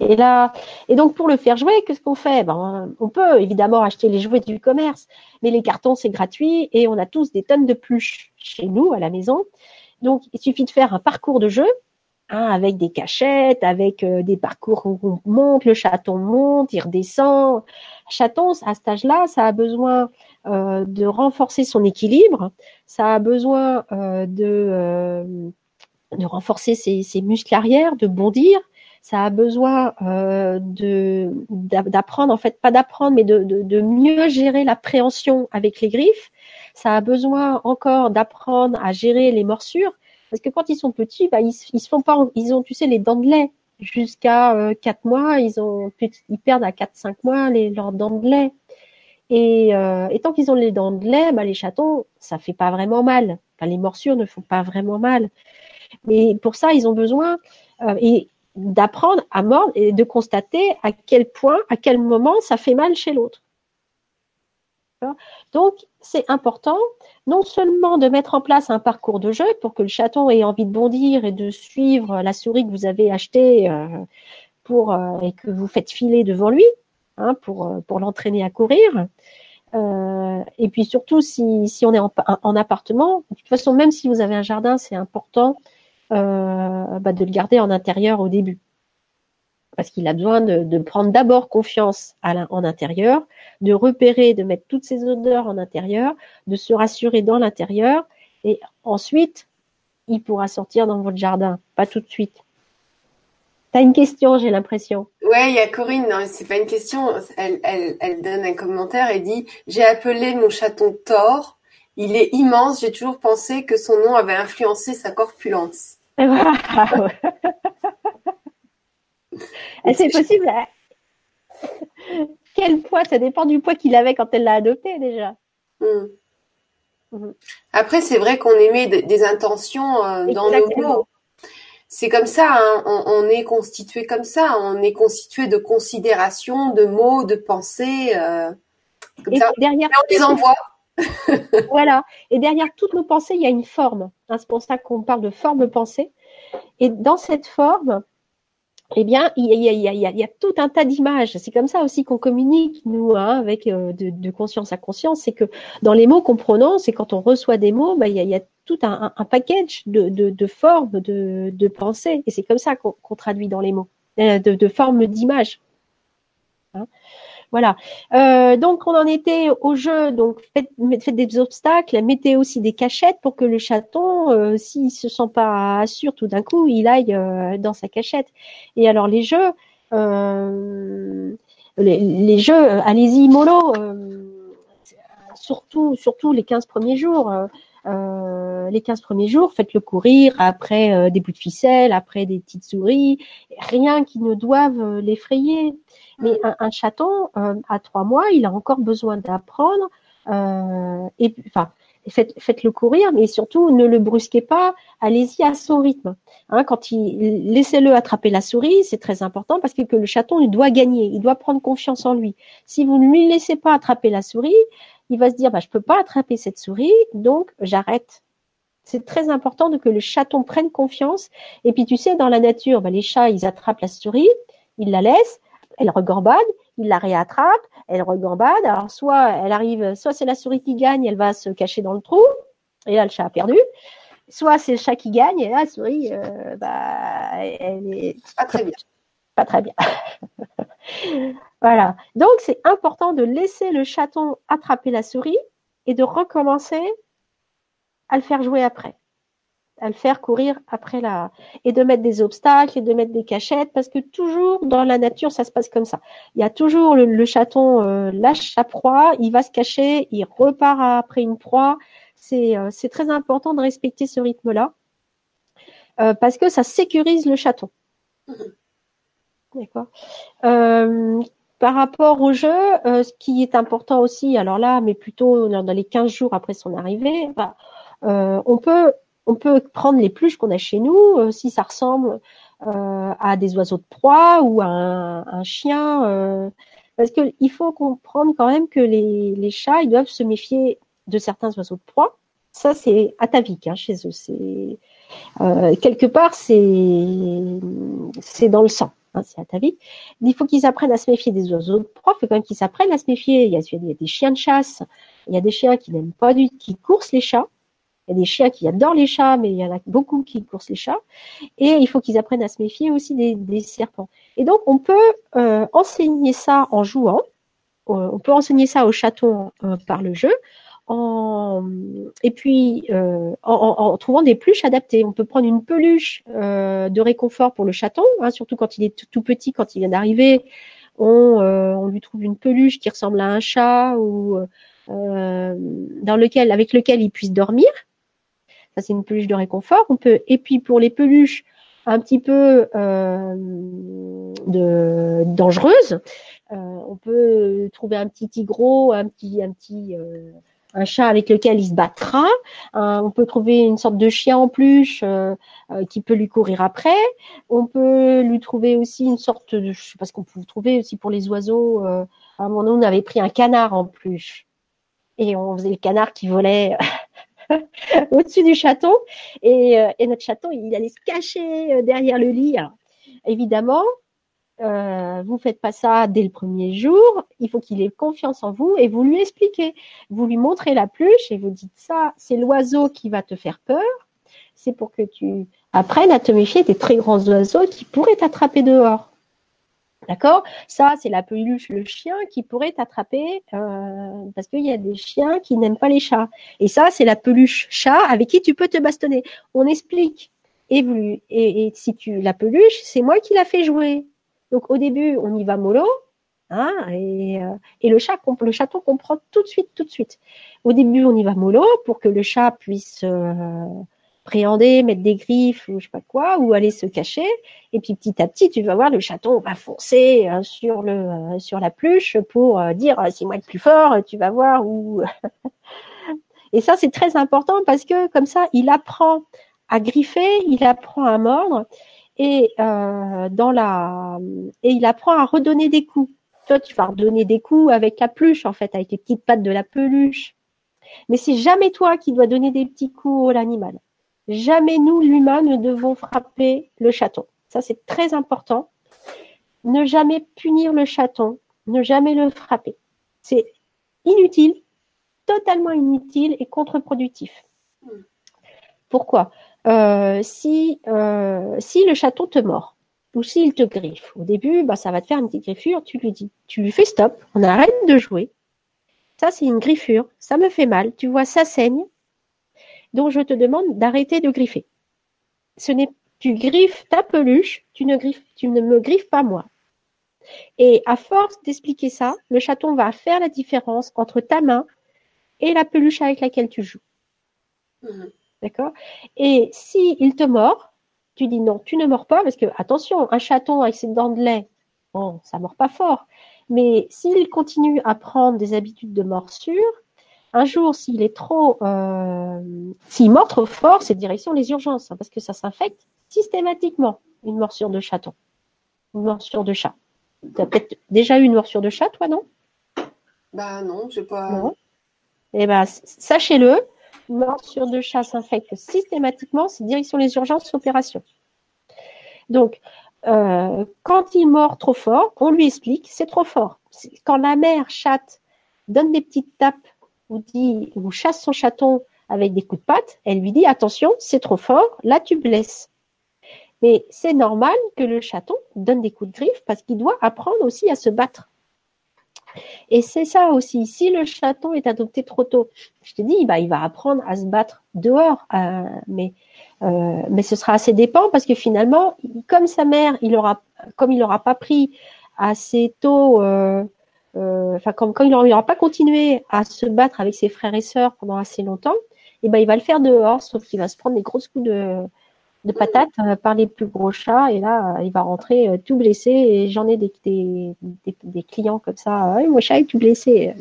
Et là, et donc pour le faire jouer, qu'est-ce qu'on fait? Ben, On peut évidemment acheter les jouets du commerce, mais les cartons c'est gratuit et on a tous des tonnes de pluches chez nous à la maison. Donc il suffit de faire un parcours de jeu Hein, avec des cachettes, avec euh, des parcours où on monte, le chaton monte, il redescend. Chaton, à cet âge-là, ça a besoin euh, de renforcer son équilibre, ça a besoin euh, de, de renforcer ses, ses, muscles arrière, de bondir, ça a besoin de d'apprendre, en fait, pas d'apprendre, mais de, de, de mieux gérer l'appréhension avec les griffes. Ça a besoin encore d'apprendre à gérer les morsures parce que quand ils sont petits, bah, ils, ils se font pas, ils ont, tu sais, les dents de lait jusqu'à euh, 4 mois, ils ont, ils perdent à 4-5 mois les, leurs dents de lait. Et, euh, et tant qu'ils ont les dents de lait, bah, les chatons, ça fait pas vraiment mal. Enfin, les morsures ne font pas vraiment mal. Mais pour ça, ils ont besoin euh, et d'apprendre à mordre et de constater à quel point, à quel moment ça fait mal chez l'autre. Donc, c'est important non seulement de mettre en place un parcours de jeu pour que le chaton ait envie de bondir et de suivre la souris que vous avez achetée euh, pour, euh, et que vous faites filer devant lui hein, pour, euh, pour l'entraîner à courir. et puis surtout, si, on est en, appartement, de toute façon, même si vous avez un jardin, c'est important bah, de le garder en intérieur au début parce qu'il a besoin de, prendre d'abord confiance en intérieur, de repérer, de mettre toutes ses odeurs en intérieur, de se rassurer dans l'intérieur, et ensuite, il pourra sortir dans votre jardin, pas tout de suite. T'as une question, j'ai l'impression. Ouais, il y a Corinne, non, c'est pas une question, elle, elle donne un commentaire et dit J'ai appelé mon chaton Thor, il est immense, j'ai toujours pensé que son nom avait influencé sa corpulence. C'est possible. Hein. Quel poids Ça dépend du poids qu'il avait quand elle l'a adopté déjà. Hmm. Hmm. Après, c'est vrai qu'on émet des intentions euh, dans nos mots. C'est comme ça, hein. on, est constitué comme ça. On est constitué de considérations, de mots, de pensées. Euh, et derrière, on les envoie. voilà. Et derrière toutes nos pensées, il y a une forme. Hein, c'est pour ça qu'on parle de forme pensée. Et dans cette forme, eh bien, il y a, tout un tas d'images. C'est comme ça aussi qu'on communique, nous, hein, euh, de, conscience à conscience. C'est que dans les mots qu'on prononce et quand on reçoit des mots, bah, il, y a, tout un, package de, formes, de, de pensées. Et c'est comme ça qu'on traduit dans les mots, euh, de, formes d'images. Hein. Voilà. Euh, donc on en était au jeu. Donc faites, des obstacles, mettez aussi des cachettes pour que le chaton, euh, s'il se sent pas sûr tout d'un coup, il aille euh, dans sa cachette. Et alors les jeux, euh, les, jeux, allez-y mollo. surtout, surtout les 15 premiers jours. Les 15 premiers jours, faites-le courir après des bouts de ficelle, après des petites souris, rien qui ne doive l'effrayer. Mais un, chaton, euh, à trois mois, il a encore besoin d'apprendre. Euh, et enfin, faites, faites-le courir, mais surtout ne le brusquez pas. Allez-y à son rythme. Hein, quand il laissez-le attraper la souris, c'est très important parce que, que, le chaton il doit gagner, il doit prendre confiance en lui. Si vous ne lui laissez pas attraper la souris, il va se dire bah je peux pas attraper cette souris, donc j'arrête. C'est très important de que le chaton prenne confiance. Et puis tu sais, dans la nature, bah, les chats ils attrapent la souris, ils la laissent elle regambade, il la réattrape, elle regambade. Alors soit elle arrive, soit c'est la souris qui gagne, elle va se cacher dans le trou, et là le chat a perdu. Soit c'est le chat qui gagne, et là la souris, euh, bah, elle est pas très bien. Très bien. voilà. Donc c'est important de laisser le chaton attraper la souris et de recommencer à le faire jouer après à le faire courir après la et de mettre des obstacles et de mettre des cachettes parce que toujours dans la nature ça se passe comme ça. Il y a toujours le, chaton euh, lâche sa proie, il va se cacher, il repart après une proie. C'est euh, très important de respecter ce rythme-là euh, parce que ça sécurise le chaton. D'accord. par rapport au jeu, ce qui est important aussi, alors là, mais plutôt dans les 15 jours après son arrivée, bah, on peut on peut prendre les pluches qu'on a chez nous, euh, si ça ressemble euh, à des oiseaux de proie ou à un, chien, euh, Parce qu'il faut comprendre quand même que les, chats, ils doivent se méfier de certains oiseaux de proie. Ça, c'est atavique hein, chez eux. C'est euh, quelque part, c'est dans le sang. C'est atavique. Il faut qu'ils apprennent à se méfier des oiseaux de proie. Il faut quand même qu'ils apprennent à se méfier. Il y, a, il y a des chiens de chasse. Il y a des chiens qui n'aiment pas du, qui coursent les chats. Il y a des chiens qui adorent les chats, mais il y en a beaucoup qui coursent les chats. Et il faut qu'ils apprennent à se méfier aussi des, serpents. Et donc, on peut euh, enseigner ça en jouant. Euh, on peut enseigner ça aux chatons euh, par le jeu. En, et puis en, en, trouvant des peluches adaptées. On peut prendre une peluche de réconfort pour le chaton, hein, surtout quand il est tout, petit, quand il vient d'arriver. On, on, lui trouve une peluche qui ressemble à un chat ou dans lequel, avec lequel il puisse dormir. Ça, c'est une peluche de réconfort. On peut, et puis pour les peluches un petit peu euh, de, dangereuses, euh, on peut trouver un petit tigreau, un petit, un petit, euh, un chat avec lequel il se battra. on peut trouver une sorte de chien en peluche qui peut lui courir après. On peut lui trouver aussi une sorte de, je sais pas ce qu'on peut trouver aussi pour les oiseaux. à un moment donné, on avait pris un canard en peluche et on faisait le canard qui volait au-dessus du chaton. Et, euh, et, notre chaton, il allait se cacher euh, derrière le lit. évidemment, euh, vous faites pas ça dès le premier jour. Il faut qu'il ait confiance en vous et vous lui expliquez. Vous lui montrez la pluche et vous dites ça, c'est l'oiseau qui va te faire peur. C'est pour que tu apprennes à te méfier des très grands oiseaux qui pourraient t'attraper dehors. D'accord? Ça, c'est la peluche, le chien qui pourrait t'attraper euh, parce qu'il y a des chiens qui n'aiment pas les chats. Et ça, c'est la peluche chat avec qui tu peux te bastonner. On explique. Et, et, si tu la peluche, c'est moi qui l'a fait jouer. Donc au début, on y va mollo. Hein, et, euh, et le chat, le chaton comprend tout de suite, tout de suite. Au début, on y va mollo pour que le chat puisse euh, appréhender, mettre des griffes ou je sais pas quoi, ou aller se cacher. Et puis petit à petit, tu vas voir le chaton va foncer euh, sur le euh, sur la pluche pour euh, dire c'est moi le plus fort. Tu vas voir où. et ça c'est très important parce que comme ça, il apprend à griffer, il apprend à mordre la et il apprend à redonner des coups. Toi, tu vas redonner des coups avec la pluche en fait, avec les petites pattes de la peluche. Mais c'est jamais toi qui dois donner des petits coups à l'animal. Jamais nous, l'humain, ne devons frapper le chaton. Ça, c'est très important. Ne jamais punir le chaton, ne jamais le frapper. C'est inutile, totalement inutile et contre-productif. Pourquoi? euh, si, euh, si le chaton te mord ou s'il te griffe, au début, bah, ça va te faire une petite griffure, tu lui dis, tu lui fais stop, on arrête de jouer. Ça, c'est une griffure, ça me fait mal, tu vois, ça saigne, donc je te demande d'arrêter de griffer. Ce n'est tu griffes ta peluche, tu ne griffes, tu ne me griffes pas moi. Et à force d'expliquer ça, le chaton va faire la différence entre ta main et la peluche avec laquelle tu joues. Mhm. D'accord? Et si il te mord, tu dis non, tu ne mords pas parce que attention, un chaton avec ses dents de lait, bon, ça mord pas fort. Mais s'il continue à prendre des habitudes de morsure, un jour, s'il est trop, euh, s'il mord trop fort, c'est direction les urgences, hein, parce que ça s'infecte systématiquement, une morsure de chaton, une morsure de chat. Tu as peut-être déjà eu une morsure de chat, toi, non? Bah non, je pas. Non? Eh ben, sachez-le, une morsure de chat s'infecte systématiquement, c'est direction les urgences, opération. Donc, euh, quand il mord trop fort, on lui explique, c'est trop fort. Quand la mère chatte donne des petites tapes ou dit ou chasse son chaton avec des coups de patte, elle lui dit attention, c'est trop fort, là tu blesses. Mais c'est normal que le chaton donne des coups de griffe parce qu'il doit apprendre aussi à se battre. Et c'est ça aussi. Si le chaton est adopté trop tôt, je te dis, bah, il va apprendre à se battre dehors, euh, mais euh, mais ce sera assez dépend parce que finalement, comme sa mère, il aura, comme il n'aura pas pris assez tôt euh, enfin comme il n'aura pas continué à se battre avec ses frères et sœurs pendant assez longtemps, et eh ben il va le faire dehors, sauf qu'il va se prendre des grosses coups de, de patates euh, par les plus gros chats, et là il va rentrer euh, tout blessé. Et j'en ai des, des, des, clients comme ça, ah, mon chat est tout blessé.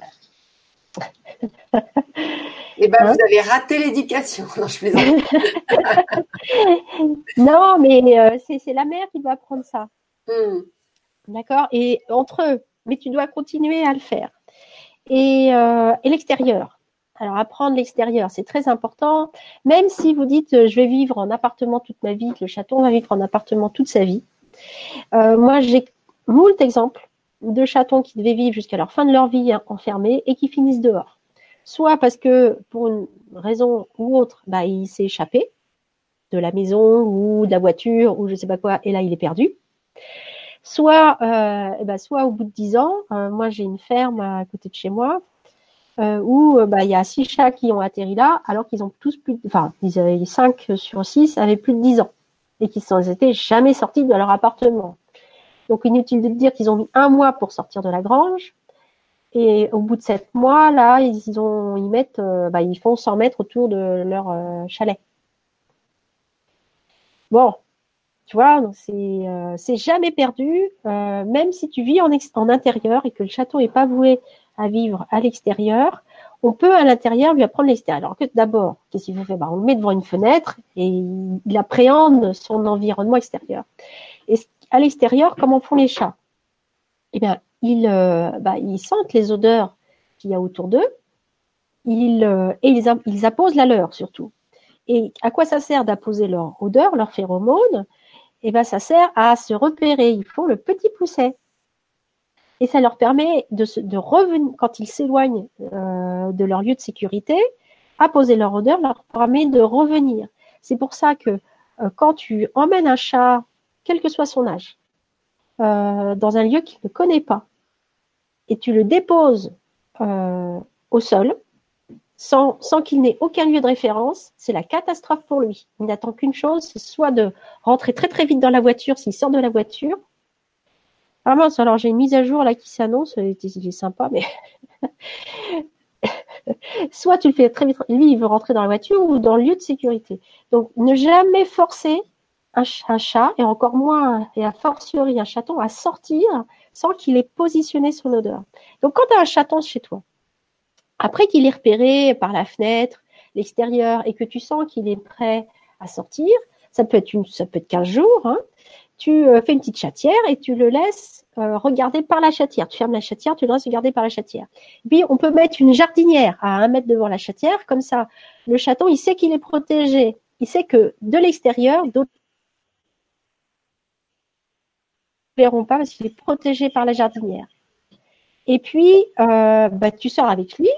Eh ben, vous hein avez raté l'éducation. Non, je plaisante. non, mais c'est la mère qui va prendre ça. Hmm. D'accord? Et entre eux, mais tu dois continuer à le faire. Et, euh, et l'extérieur. Alors apprendre l'extérieur, c'est très important. Même si vous dites je vais vivre en appartement toute ma vie, le chaton va vivre en appartement toute sa vie. Euh, moi, j'ai moult exemples de chatons qui devaient vivre jusqu'à leur fin de leur vie enfermés et qui finissent dehors. Soit parce que pour une raison ou autre, bah, il s'est échappé de la maison ou de la voiture ou je sais pas quoi, et là il est perdu. Soit, euh, bah, soit au bout de dix ans, euh, moi j'ai une ferme à côté de chez moi euh, où bah, il y a six chats qui ont atterri là, alors qu'ils ont tous plus, de, enfin ils avaient cinq sur six avaient plus de dix ans et qui s'en étaient jamais sortis de leur appartement. Donc inutile de dire qu'ils ont mis un mois pour sortir de la grange. Et au bout de sept mois, là, ils ont, mettent, euh, bah, ils font 100 mètres autour de leur euh, chalet. Bon, tu vois, c'est euh, jamais perdu, même si tu vis en, intérieur et que le château est pas voué à vivre à l'extérieur, on peut à l'intérieur lui apprendre l'extérieur. Alors que d'abord, qu'est-ce qu'il faut faire? Bah, On le met devant une fenêtre et il appréhende son environnement extérieur. Et à l'extérieur, comment font les chats? Eh bien, ils, euh, bah, ils sentent les odeurs qu'il y a autour d'eux ils, euh, et ils, ils apposent la leur surtout. Et à quoi ça sert d'apposer leur odeur, leur phéromone Eh bien, ça sert à se repérer. Ils font le petit pousset. Et ça leur permet de, revenir, quand ils s'éloignent euh, de leur lieu de sécurité, apposer leur odeur leur permet de revenir. C'est pour ça que euh, quand tu emmènes un chat, quel que soit son âge, euh, dans un lieu qu'il ne connaît pas, et tu le déposes au sol, sans, sans qu'il n'ait aucun lieu de référence, c'est la catastrophe pour lui. Il n'attend qu'une chose, c'est soit de rentrer très très vite dans la voiture s'il sort de la voiture. Ah mince, alors j'ai une mise à jour là qui s'annonce, c'est sympa, mais soit tu le fais très vite, lui il veut rentrer dans la voiture ou dans le lieu de sécurité. Donc ne jamais forcer un, un chat et encore moins et a fortiori un chaton à sortir sans qu'il ait positionné son odeur. Donc quand tu as un chaton chez toi, après qu'il est repéré par la fenêtre, l'extérieur, et que tu sens qu'il est prêt à sortir, ça peut être une, ça peut être 15 jours, hein, tu euh, fais une petite chatière et tu le laisses euh, regarder par la chatière. Tu fermes la chatière, tu le laisses regarder par la chatière. puis on peut mettre une jardinière à un mètre devant la chatière, comme ça, le chaton, il sait qu'il est protégé. Il sait que de l'extérieur, d'autres ne verront pas parce qu'il est protégé par la jardinière. Et puis, euh, bah, tu sors avec lui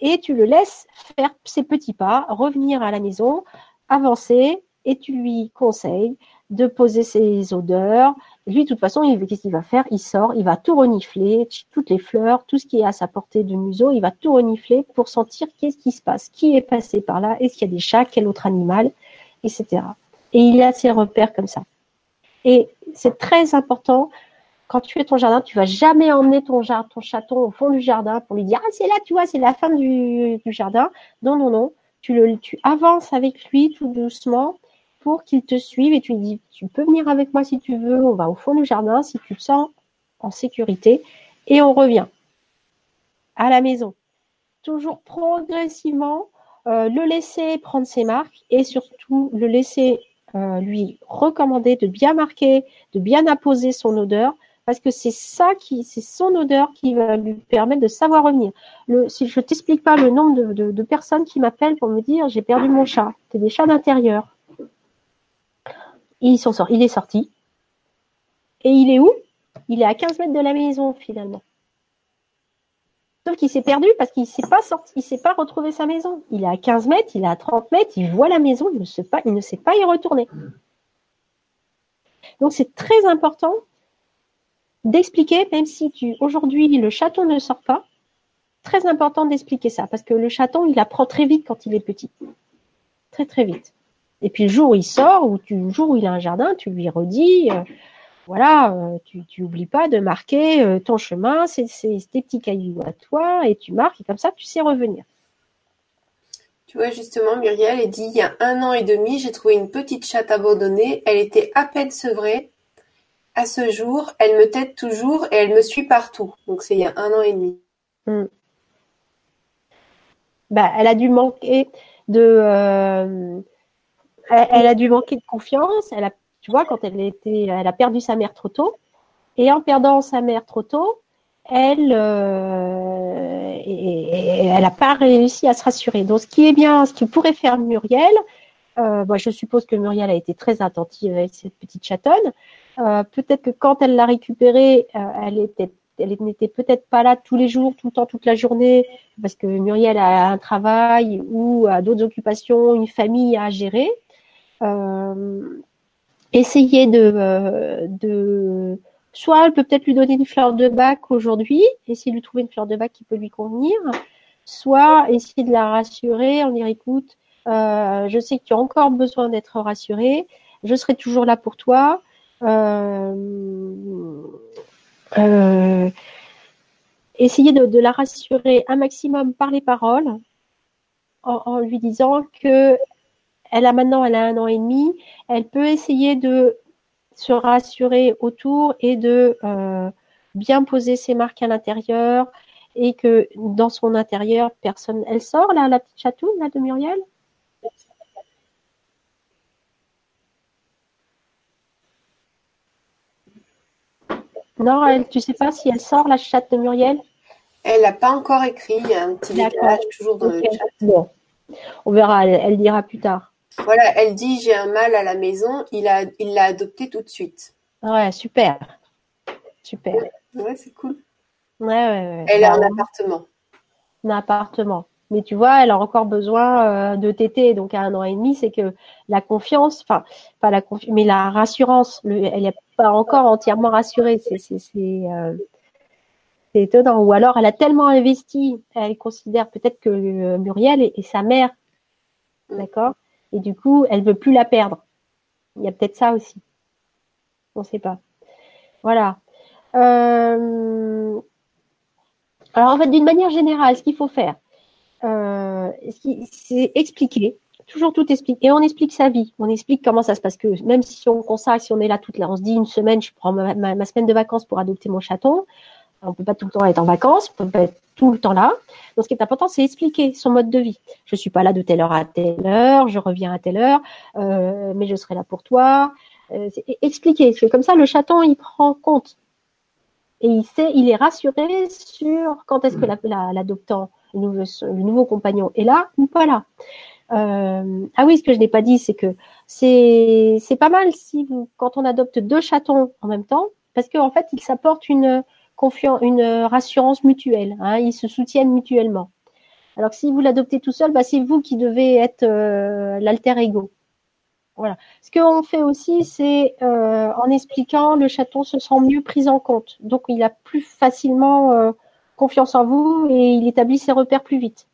et tu le laisses faire ses petits pas, revenir à la maison, avancer, et tu lui conseilles de poser ses odeurs. Lui, de toute façon, qu'est-ce qu'il va faire? Il sort, il va tout renifler, toutes les fleurs, tout ce qui est à sa portée de museau, il va tout renifler pour sentir qu'est-ce qui se passe, qui est passé par là, est-ce qu'il y a des chats, quel autre animal, etc. Et il a ses repères comme ça. Et c'est très important quand tu fais ton jardin, tu vas jamais emmener ton, ton chaton au fond du jardin pour lui dire ah c'est là, tu vois, c'est la fin du, du, jardin. Non non non, tu le, tu avances avec lui tout doucement pour qu'il te suive et tu dis tu peux venir avec moi si tu veux, on va au fond du jardin si tu te sens en sécurité et on revient à la maison. Toujours progressivement, euh, le laisser prendre ses marques et surtout le laisser euh, lui recommander de bien marquer, de bien apposer son odeur parce que c'est ça qui, c'est son odeur qui va lui permettre de savoir revenir. Le, si je t'explique pas le nombre de personnes qui m'appellent pour me dire j'ai perdu mon chat, c'est des chats d'intérieur. Il est sorti. Et il est où? Il est à 15 mètres de la maison finalement. Sauf qu'il s'est perdu parce qu'il s'est pas sorti, il s'est pas retrouvé sa maison. Il est à 15 mètres, il est à 30 mètres, il voit la maison, il ne sait pas, il ne sait pas y retourner. Donc c'est très important d'expliquer, même si aujourd'hui le chaton ne sort pas, très important d'expliquer ça, parce que le chaton, il apprend très vite quand il est petit. Très très vite. Et puis le jour où il sort, ou le jour où il a un jardin, tu lui redis, euh, voilà, euh, tu, tu oublies pas de marquer euh, ton chemin, c'est tes petits cailloux à toi, et tu marques, et comme ça, tu sais revenir. Tu vois, justement, Muriel, elle dit, il y a un an et demi, j'ai trouvé une petite chatte abandonnée, elle était à peine sevrée, à ce jour, elle me tête toujours et elle me suit partout. Donc c'est il y a un an et demi. Hmm. Bah, elle a dû manquer de, elle, a dû manquer de confiance. Elle a, tu vois, quand elle était, elle a perdu sa mère trop tôt. Et en perdant sa mère trop tôt, elle, euh, elle n'a pas réussi à se rassurer. Donc, ce qui est bien, ce qui pourrait faire Muriel, euh, moi, je suppose que Muriel a été très attentive avec cette petite chatonne. Euh, peut-être que quand elle l'a récupérée, euh, elle était elle n'était peut-être pas là tous les jours, tout le temps, toute la journée, parce que Muriel a un travail ou a d'autres occupations, une famille à gérer. Euh, essayer de, euh, de soit elle peut peut-être lui donner une fleur de bac aujourd'hui, essayer de lui trouver une fleur de bac qui peut lui convenir, soit essayer de la rassurer en dire écoute, euh, je sais que tu as encore besoin d'être rassurée, je serai toujours là pour toi. Essayer de, de, la rassurer un maximum par les paroles, en lui disant que elle a maintenant, elle a un an et demi, elle peut essayer de se rassurer autour et de euh, bien poser ses marques à l'intérieur et que dans son intérieur, personne. Elle sort là, la petite chatoune là de Muriel? Non, elle, tu sais pas si elle sort la chatte de Muriel? Elle n'a pas encore écrit, il y a un petit décalage toujours dans okay. le chat. Bon, on verra, elle, elle dira plus tard. Voilà, elle dit j'ai un mâle à la maison, il a, il l'a adopté tout de suite. Ouais, super, super. Ouais, c'est cool. Ouais, ouais, ouais. Elle a un appartement. Un appartement. Mais tu vois, elle a encore besoin euh, de téter. Donc à un an et demi, c'est que la confiance, enfin, pas la confiance, mais la rassurance, le, elle n'est pas encore entièrement rassurée. C'est, euh, c'est étonnant. Ou alors, elle a tellement investi, elle considère peut-être que euh, Muriel est, est sa mère, d'accord? Et du coup, elle veut plus la perdre. Il y a peut-être ça aussi. On ne sait pas. Voilà. Euh... Alors en fait, d'une manière générale, ce qu'il faut faire, euh, c'est expliquer, toujours tout expliquer. Et on explique sa vie, on explique comment ça se passe. Que même si on consacre, si on est là toute la, on se dit une semaine, je prends ma semaine de vacances pour adopter mon chaton. On peut pas tout le temps être en vacances, on peut pas être tout le temps là. Donc, ce qui est important, c'est expliquer son mode de vie. Je suis pas là de telle heure à telle heure, je reviens à telle heure, euh, mais je serai là pour toi. Euh, expliquer. C'est comme ça, le chaton, il prend compte. Et il sait, il est rassuré sur quand est-ce que l'adoptant, la, la, le, nouveau, compagnon est là ou pas là. Euh, ah oui, ce que je n'ai pas dit, c'est que c'est pas mal si vous, quand on adopte deux chatons en même temps, parce qu'en en fait, ils s'apportent une confiance, une rassurance mutuelle. Hein, ils se soutiennent mutuellement. Alors si vous l'adoptez tout seul, bah, c'est vous qui devez être euh, l'alter ego. Voilà. Ce qu'on fait aussi, c'est euh, en expliquant, le chaton se sent mieux pris en compte. Donc, il a plus facilement euh, confiance en vous et il établit ses repères plus vite.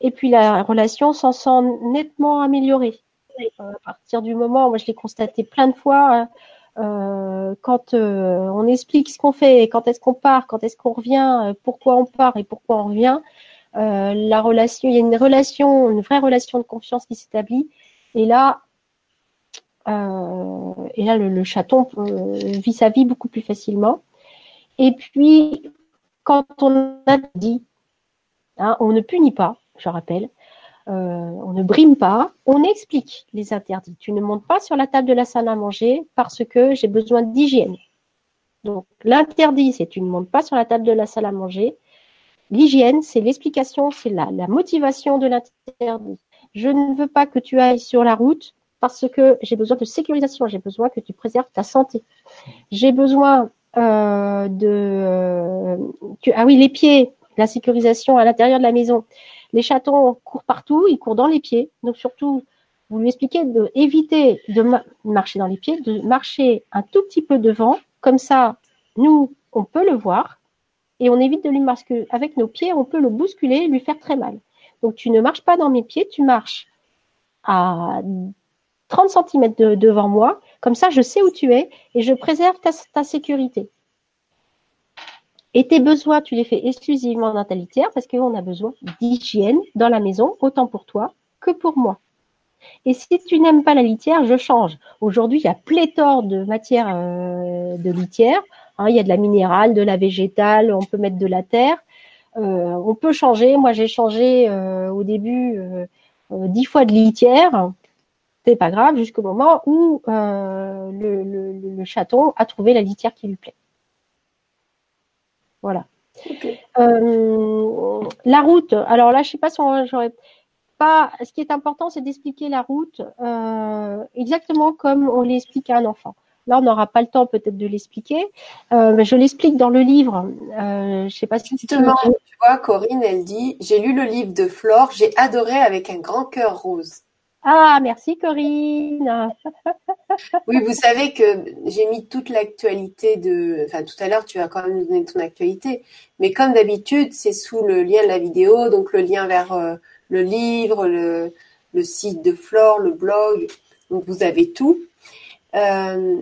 Et puis, la relation s'en sent nettement améliorée. à partir du moment, moi, je l'ai constaté plein de fois, hein, euh, quand euh, on explique ce qu'on fait, quand est-ce qu'on part, quand est-ce qu'on revient, euh, pourquoi on part et pourquoi on revient, euh, la relation, il y a une relation, une vraie relation de confiance qui s'établit. Et là, et là, le, le chaton vit sa vie beaucoup plus facilement. Et puis, quand on a dit, hein, on ne punit pas, je rappelle, euh, on ne brime pas, on explique les interdits. Tu ne montes pas sur la table de la salle à manger parce que j'ai besoin d'hygiène. Donc l'interdit, c'est tu ne montes pas sur la table de la salle à manger. L'hygiène, c'est l'explication, c'est la, motivation de l'interdit. Je ne veux pas que tu ailles sur la route parce que j'ai besoin de sécurisation, j'ai besoin que tu préserves ta santé. J'ai besoin euh, de... Euh, tu, ah oui, les pieds, la sécurisation à l'intérieur de la maison. Les chatons courent partout, ils courent dans les pieds. Donc surtout, vous lui expliquez d'éviter de, de marcher dans les pieds, de marcher un tout petit peu devant. Comme ça, nous, on peut le voir et on évite de lui marcher. Avec nos pieds, on peut le bousculer et lui faire très mal. Donc tu ne marches pas dans mes pieds, tu marches à 30 cm de, devant moi. Comme ça, je sais où tu es et je préserve ta sécurité. Et tes besoins, tu les fais exclusivement dans ta litière parce qu'on a besoin d'hygiène dans la maison, autant pour toi que pour moi. Et si tu n'aimes pas la litière, je change. Aujourd'hui, il y a pléthore de matières euh, de litière. Hein, il y a de la minérale, de la végétale, on peut mettre de la terre. Euh, on peut changer. Moi, j'ai changé euh, au début dix fois de litière. C'est pas grave jusqu'au moment où le, le, le chaton a trouvé la litière qui lui plaît. Voilà. Euh, la route. Alors là, je sais pas si j'aurais pas. Ce qui est important, c'est d'expliquer la route euh, exactement comme on l'explique à un enfant. Là, on n'aura pas le temps peut-être de l'expliquer. Euh, je l'explique dans le livre. Euh, je sais pas si Justement, tu, tu vois, Corinne, elle dit J'ai lu le livre de Flore, j'ai adoré avec un grand cœur rose. Ah, merci Corinne. oui, vous savez que j'ai mis toute l'actualité de. Enfin, tout à l'heure, tu as quand même donné ton actualité. Mais comme d'habitude, c'est sous le lien de la vidéo, donc le lien vers euh, le livre, le, le, site de Flore, le blog. Donc, vous avez tout. Euh,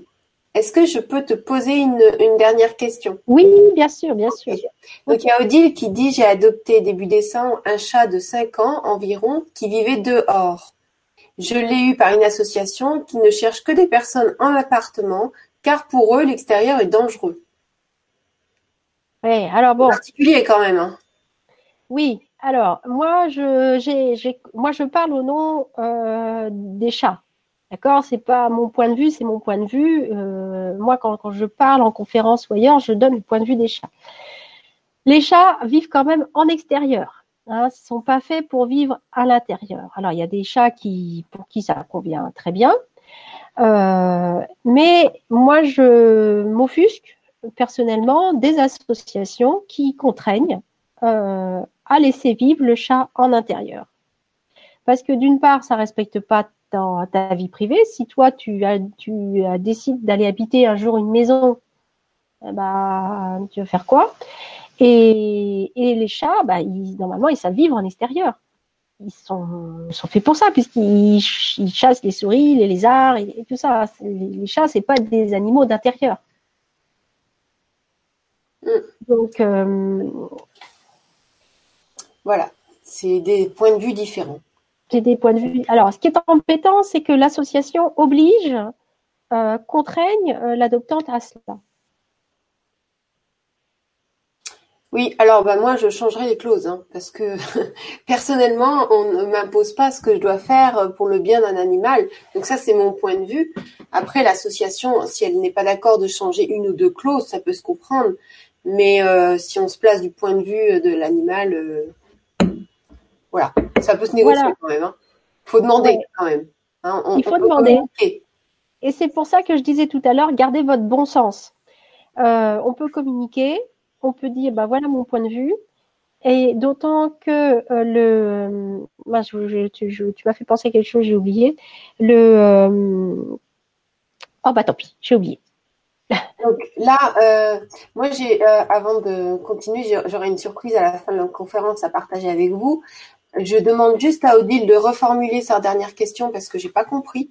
Est-ce que je peux te poser une, une, dernière question? Oui, bien sûr, bien sûr. Donc, il y a Odile qui dit J'ai adopté début décembre un chat de 5 ans environ qui vivait dehors. Je l'ai eu par une association qui ne cherche que des personnes en appartement, car pour eux, l'extérieur est dangereux. Oui, alors bon. Particulier quand même. Hein. Oui, alors moi je, moi je parle au nom euh, des chats. D'accord? C'est pas mon point de vue, c'est mon point de vue. Euh, moi, quand, quand je parle en conférence ou ailleurs, je donne le point de vue des chats. Les chats vivent quand même en extérieur hein, sont pas faits pour vivre à l'intérieur. Alors il y a des chats qui pour qui ça convient très bien, euh, mais moi je m'offusque personnellement des associations qui contraignent euh, à laisser vivre le chat en intérieur. Parce que d'une part, ça respecte pas ta, vie privée. Si toi tu as, tu décides d'aller habiter un jour une maison, eh ben, tu veux faire quoi? Et, et les chats, bah, ils, normalement, ils savent vivre en extérieur. Ils sont, sont faits pour ça, puisqu'ils ils chassent les souris, les lézards et, et tout ça. Les, les chats, c'est pas des animaux d'intérieur. Mm. Donc, euh, voilà, c'est des points de vue différents. C'est des points de vue. Alors, ce qui est embêtant, c'est que l'association oblige, euh, contraigne euh, l'adoptante à cela. Oui, alors bah moi je changerai les clauses hein, parce que personnellement on ne m'impose pas ce que je dois faire pour le bien d'un animal. Donc ça c'est mon point de vue. Après l'association, si elle n'est pas d'accord de changer une ou deux clauses, ça peut se comprendre. Mais euh, si on se place du point de vue de l'animal, euh, voilà, ça peut se négocier Voilà. quand même. Hein. Faut demander Ouais. quand même. hein. On- Il faut demander. communiquer. Et c'est pour ça que je disais tout à l'heure, gardez votre bon sens. Euh, on peut communiquer, on peut dire, bah voilà mon point de vue. Et d'autant que euh, le, mince, je- tu, m'as fait penser à quelque chose, j'ai oublié. Le, euh, oh bah tant pis, j'ai oublié. Donc là, euh, moi j'ai, avant de continuer, j'aurai une surprise à la fin de la conférence à partager avec vous. Je demande juste à Odile de reformuler sa dernière question parce que j'ai pas compris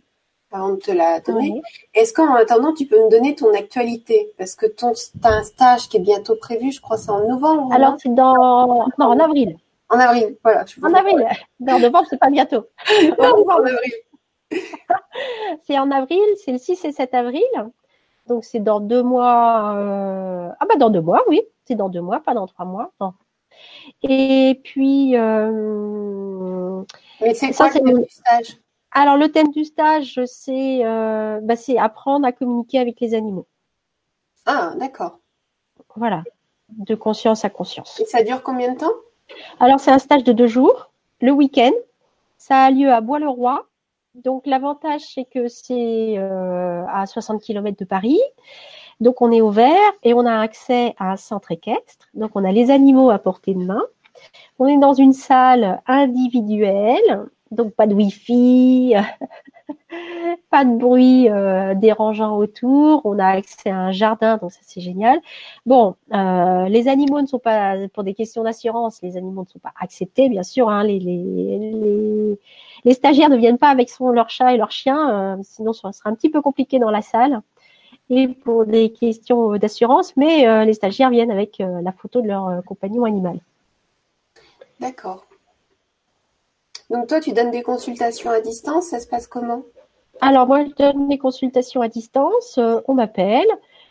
avant de te la donner. Est-ce qu'en attendant, tu peux me donner ton actualité? Parce que ton, t'as un stage qui est bientôt prévu, je crois, c'est en novembre. Alors non c'est dans, non, en avril. en avril, voilà. je En avril. Non, novembre, c'est pas bientôt. En avril. C'est en avril, c'est le 6 et 7 avril. Donc c'est dans deux mois. euh, Ah bah dans deux mois, oui. C'est dans deux mois, pas dans trois mois. Non. Et puis, euh, Mais c'est Ça, quoi c'est le stage? Alors le thème du stage, c'est euh, bah, c'est apprendre à communiquer avec les animaux. Ah, d'accord. Voilà, de conscience à conscience. Et ça dure combien de temps? Alors c'est un stage de deux jours, le week-end. Ça a lieu à Bois-le-Roi. Donc l'avantage c'est que c'est euh, à 60 km de Paris. Donc on est au vert et on a accès à un centre équestre. Donc on a les animaux à portée de main. On est dans une salle individuelle, donc pas de wifi, pas de bruit euh, dérangeant autour. On a accès à un jardin, donc ça c'est génial. Bon, euh, les animaux ne sont pas, pour des questions d'assurance, les animaux ne sont pas acceptés, bien sûr. Hein, les, stagiaires ne viennent pas avec leur chat et leur chien, euh, sinon ça sera un petit peu compliqué dans la salle. Et pour des questions d'assurance, mais les stagiaires viennent avec la photo de leur compagnon animal. D'accord. Donc toi, tu donnes des consultations à distance, ça se passe comment? Alors moi, je donne des consultations à distance. euh, on m'appelle.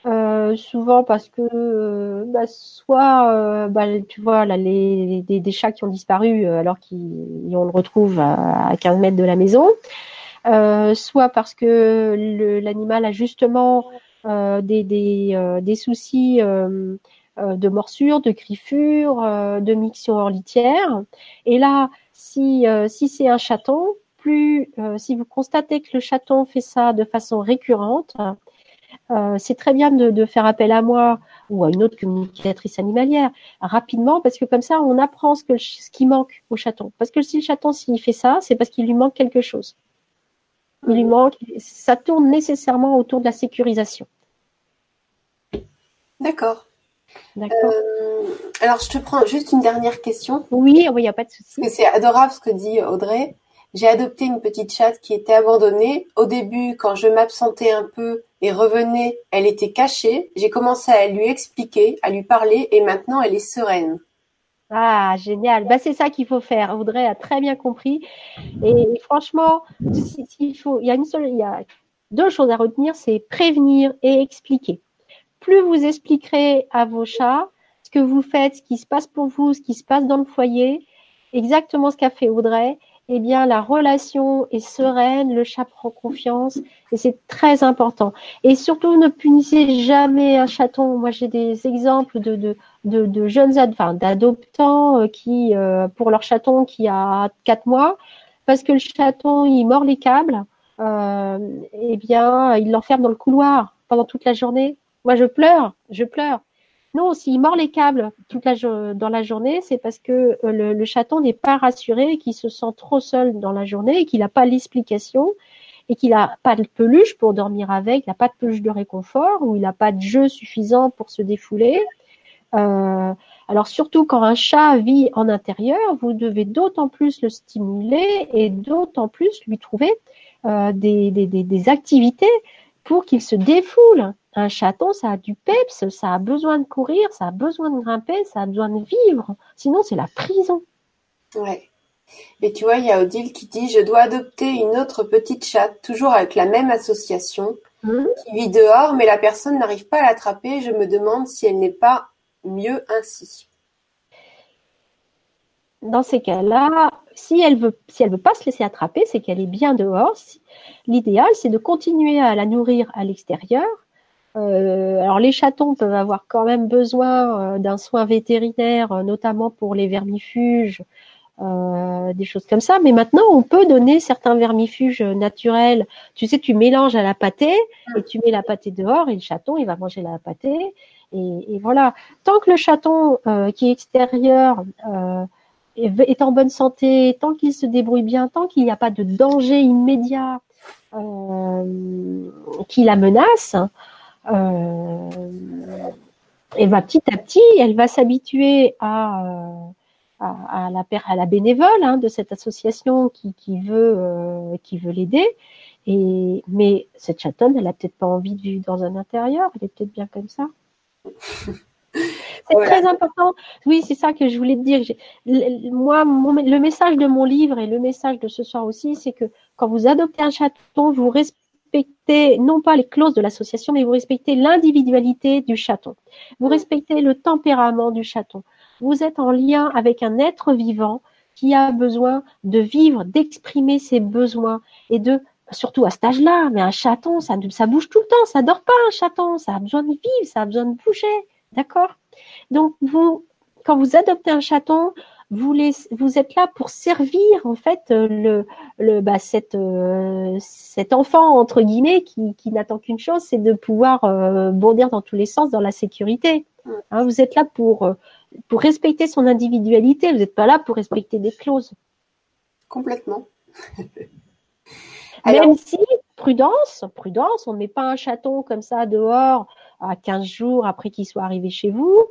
euh, souvent parce que euh, bah, soit bah, tu vois là des, chats qui ont disparu alors qu'on le retrouve à, à 15 mètres de la maison, soit parce que l'animal a justement des, soucis de morsures, de griffures, de mixtions hors litière. Et là, si, si c'est un chaton, plus, si vous constatez que le chaton fait ça de façon récurrente, euh, c'est très bien de, faire appel à moi ou à une autre communicatrice animalière rapidement parce que comme ça on apprend ce, que, ce qui manque au chaton. Parce que si le chaton s'il fait ça, c'est parce qu'il lui manque quelque chose. Il lui manque, ça tourne nécessairement autour de la sécurisation. D'accord. D'accord. Euh, alors je te prends juste une dernière question. Oui, il n'y a pas de souci. C'est adorable ce que dit Audrey. J'ai adopté une petite chatte qui était abandonnée. Au début, quand je m'absentais un peu et revenais, elle était cachée. J'ai commencé à lui expliquer, à lui parler et maintenant elle est sereine. Ah, génial. Bah, c'est ça qu'il faut faire. Audrey a très bien compris. Et franchement, il faut, il y a une seule, il y a deux choses à retenir, c'est prévenir et expliquer. Plus vous expliquerez à vos chats que vous faites, ce qui se passe pour vous, ce qui se passe dans le foyer, exactement ce qu'a fait Audrey, eh bien la relation est sereine, le chat prend confiance et c'est très important. Et surtout ne punissez jamais un chaton. Moi j'ai des exemples de, de, de, de jeunes enfin, d'adoptants euh, qui euh, pour leur chaton qui a quatre mois parce que le chaton il mord les câbles, euh, eh bien il l'enferme dans le couloir pendant toute la journée. Moi je pleure, je pleure. Non, s'il mord les câbles toute la dans la journée, c'est parce que euh, le, chaton n'est pas rassuré, qu'il se sent trop seul dans la journée qu'il n'a pas l'explication et qu'il n'a pas de peluche pour dormir avec, il n'a pas de peluche de réconfort ou il n'a pas de jeu suffisant pour se défouler. Euh, alors surtout quand un chat vit en intérieur, vous devez d'autant plus le stimuler et d'autant plus lui trouver euh, des activités pour qu'il se défoule. Un chaton, ça a du peps, ça a besoin de courir, ça a besoin de grimper, ça a besoin de vivre. Sinon, c'est la prison. Ouais. Mais tu vois, il y a Odile qui dit Je dois adopter une autre petite chatte, toujours avec la même association, mmh. qui vit dehors, mais la personne n'arrive pas à l'attraper. Je me demande si elle n'est pas mieux ainsi. Dans ces cas-là, si elle veut, si elle veut pas se laisser attraper, c'est qu'elle est bien dehors. L'idéal, c'est de continuer à la nourrir à l'extérieur. Euh, alors les chatons peuvent avoir quand même besoin euh, d'un soin vétérinaire, euh, notamment pour les vermifuges, des choses comme ça. Mais maintenant, on peut donner certains vermifuges naturels. Tu sais, tu mélanges à la pâtée et tu mets la pâtée dehors et le chaton, il va manger la pâtée. Et, voilà. Tant que le chaton qui est extérieur est en bonne santé, tant qu'il se débrouille bien, tant qu'il n'y a pas de danger immédiat euh, qui la menace, euh, et va petit à petit, elle va s'habituer à, euh, à, la, à la bénévole hein, de cette association qui, qui veut euh, qui veut l'aider. Et mais cette chatonne, elle a peut-être pas envie de vivre dans un intérieur. Elle est peut-être bien comme ça. C'est très important. Oui, c'est ça que je voulais te dire. Moi, le message de mon livre et le message de ce soir aussi, c'est que quand vous adoptez un chaton, vous respectez non pas les clauses de l'association, mais vous respectez l'individualité du chaton. Vous respectez le tempérament du chaton. Vous êtes en lien avec un être vivant qui a besoin de vivre, d'exprimer ses besoins et de surtout à cet âge-là, mais un chaton, ça, ça bouge tout le temps, ça dort pas un chaton, ça a besoin de vivre, ça a besoin de bouger. D'accord? Donc, vous, quand vous adoptez un chaton, vous, vous êtes là pour servir en fait le, le bah, cette, euh, cet enfant entre guillemets qui, qui n'attend qu'une chose, c'est de pouvoir euh, bondir dans tous les sens dans la sécurité. Hein, vous êtes là pour euh, pour respecter son individualité. Vous n'êtes pas là pour respecter des clauses. Complètement. Même si prudence, prudence, on ne met pas un chaton comme ça dehors à 15 jours après qu'il soit arrivé chez vous.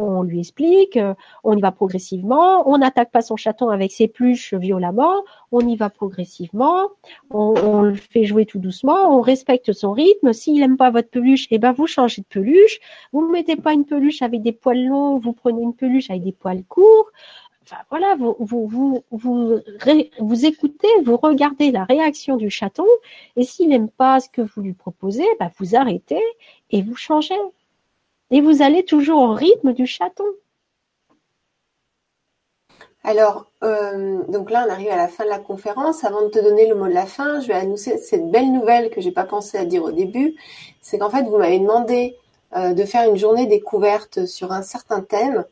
On lui explique, euh, on y va progressivement, on n'attaque pas son chaton avec ses pluches violemment, on y va progressivement, on, le fait jouer tout doucement, on respecte son rythme. S'il n'aime pas votre peluche, eh ben vous changez de peluche. Vous ne mettez pas une peluche avec des poils longs, vous prenez une peluche avec des poils courts. Enfin voilà, vous, vous, vous, vous, vous écoutez, vous regardez la réaction du chaton, et s'il n'aime pas ce que vous lui proposez, bah vous arrêtez et vous changez. Et vous allez toujours au rythme du chaton. Alors, euh, donc là, on arrive à la fin de la conférence. Avant de te donner le mot de la fin, je vais annoncer cette belle nouvelle que j'ai pas pensé à dire au début. C'est qu'en fait, vous m'avez demandé de faire une journée découverte sur un certain thème.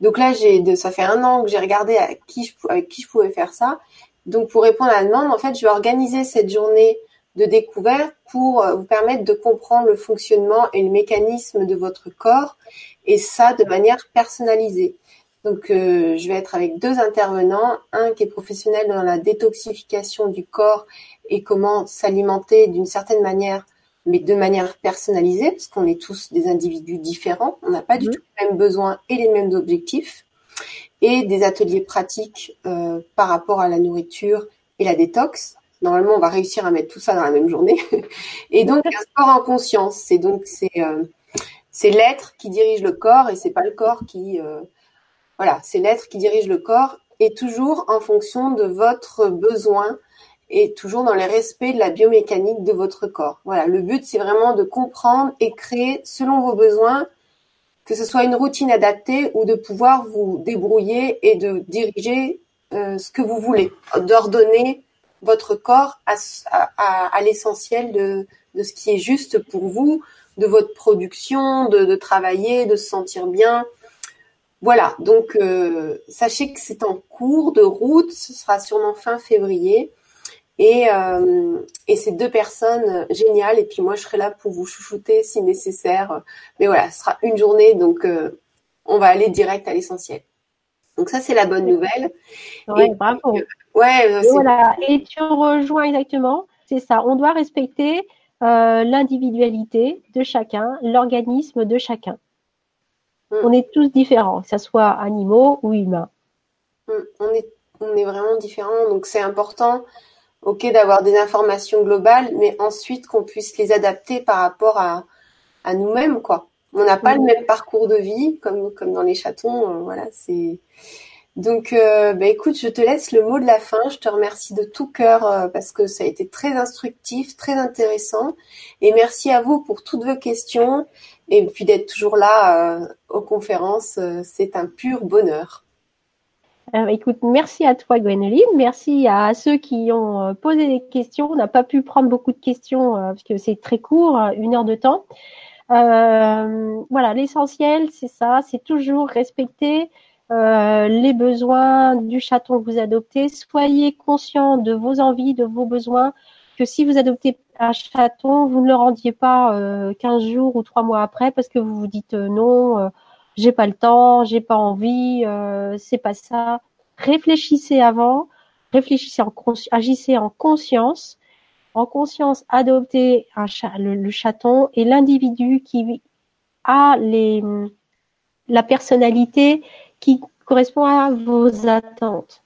Donc là, ça fait un an que j'ai regardé je, avec qui je pouvais faire ça. Donc pour répondre à la demande, en fait, je vais organiser cette journée de découverte pour vous permettre de comprendre le fonctionnement et le mécanisme de votre corps et ça de manière personnalisée. Donc, euh, je vais être avec deux intervenants, un qui est professionnel dans la détoxification du corps et comment s'alimenter d'une certaine manière, mais de manière personnalisée, parce qu'on est tous des individus différents, on n'a pas du mhm. tout les mêmes besoins et les mêmes objectifs, et des ateliers pratiques euh, par rapport à la nourriture et la détox. Normalement, on va réussir à mettre tout ça dans la même journée. et donc, un sport en conscience, c'est donc c'est euh, l'être qui dirige le corps et c'est pas le corps qui voilà, c'est l'être qui dirige le corps et toujours en fonction de votre besoin et toujours dans les respects de la biomécanique de votre corps. Voilà, le but c'est vraiment de comprendre et créer selon vos besoins, que ce soit une routine adaptée ou de pouvoir vous débrouiller et de diriger euh, ce que vous voulez, d'ordonner votre corps à, l'essentiel de, ce qui est juste pour vous, de votre production, de, travailler, de se sentir bien, voilà, donc euh, sachez que c'est en cours de route, ce sera sûrement fin février. Et, euh, et c'est deux personnes géniales. Et puis moi, je serai là pour vous chouchouter si nécessaire. Mais voilà, ce sera une journée, donc euh, on va aller direct à l'essentiel. Donc ça, c'est la bonne nouvelle. Ouais, bravo. ouais, voilà. Et tu rejoins exactement. C'est ça. On doit respecter l'individualité de chacun, l'organisme de chacun. Mm. On est tous différents, que ce soit animaux ou humains. Mm. On, est, on est vraiment différents, donc c'est important, ok, d'avoir des informations globales, mais ensuite qu'on puisse les adapter par rapport à, à nous-mêmes, quoi. On n'a pas le même parcours de vie, comme, comme dans les chatons, euh, voilà, c'est. Donc, euh, bah, écoute, je te laisse le mot de la fin. Je te remercie de tout cœur euh, parce que ça a été très instructif, très intéressant. Et merci à vous pour toutes vos questions. Et puis d'être toujours là euh, aux conférences, c'est un pur bonheur. écoute, merci à toi Gwénoline, merci à ceux qui ont posé des questions. On n'a pas pu prendre beaucoup de questions parce que c'est très court, une heure de temps. Voilà, l'essentiel, c'est ça, c'est toujours respecter les besoins du chaton que vous adoptez. Soyez conscient de vos envies, de vos besoins. Que si vous adoptez un chaton, vous ne le rendiez pas euh, 15 jours ou 3 mois après parce que vous vous dites euh, non, euh, j'ai pas le temps, j'ai pas envie, euh, c'est pas ça. Réfléchissez avant, réfléchissez en agissez en conscience. En conscience, adoptez un le, chaton et l'individu qui a la personnalité qui correspond à vos attentes.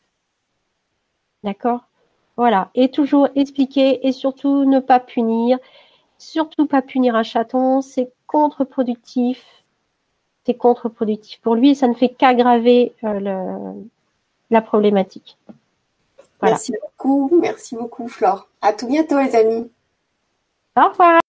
D'accord? Voilà. Et toujours expliquer et surtout ne pas punir. Surtout pas punir un chaton, c'est contre-productif. C'est contre-productif pour lui ça ne fait qu'aggraver euh, la problématique. Merci beaucoup, merci beaucoup Flore. À tout bientôt les amis. Au revoir.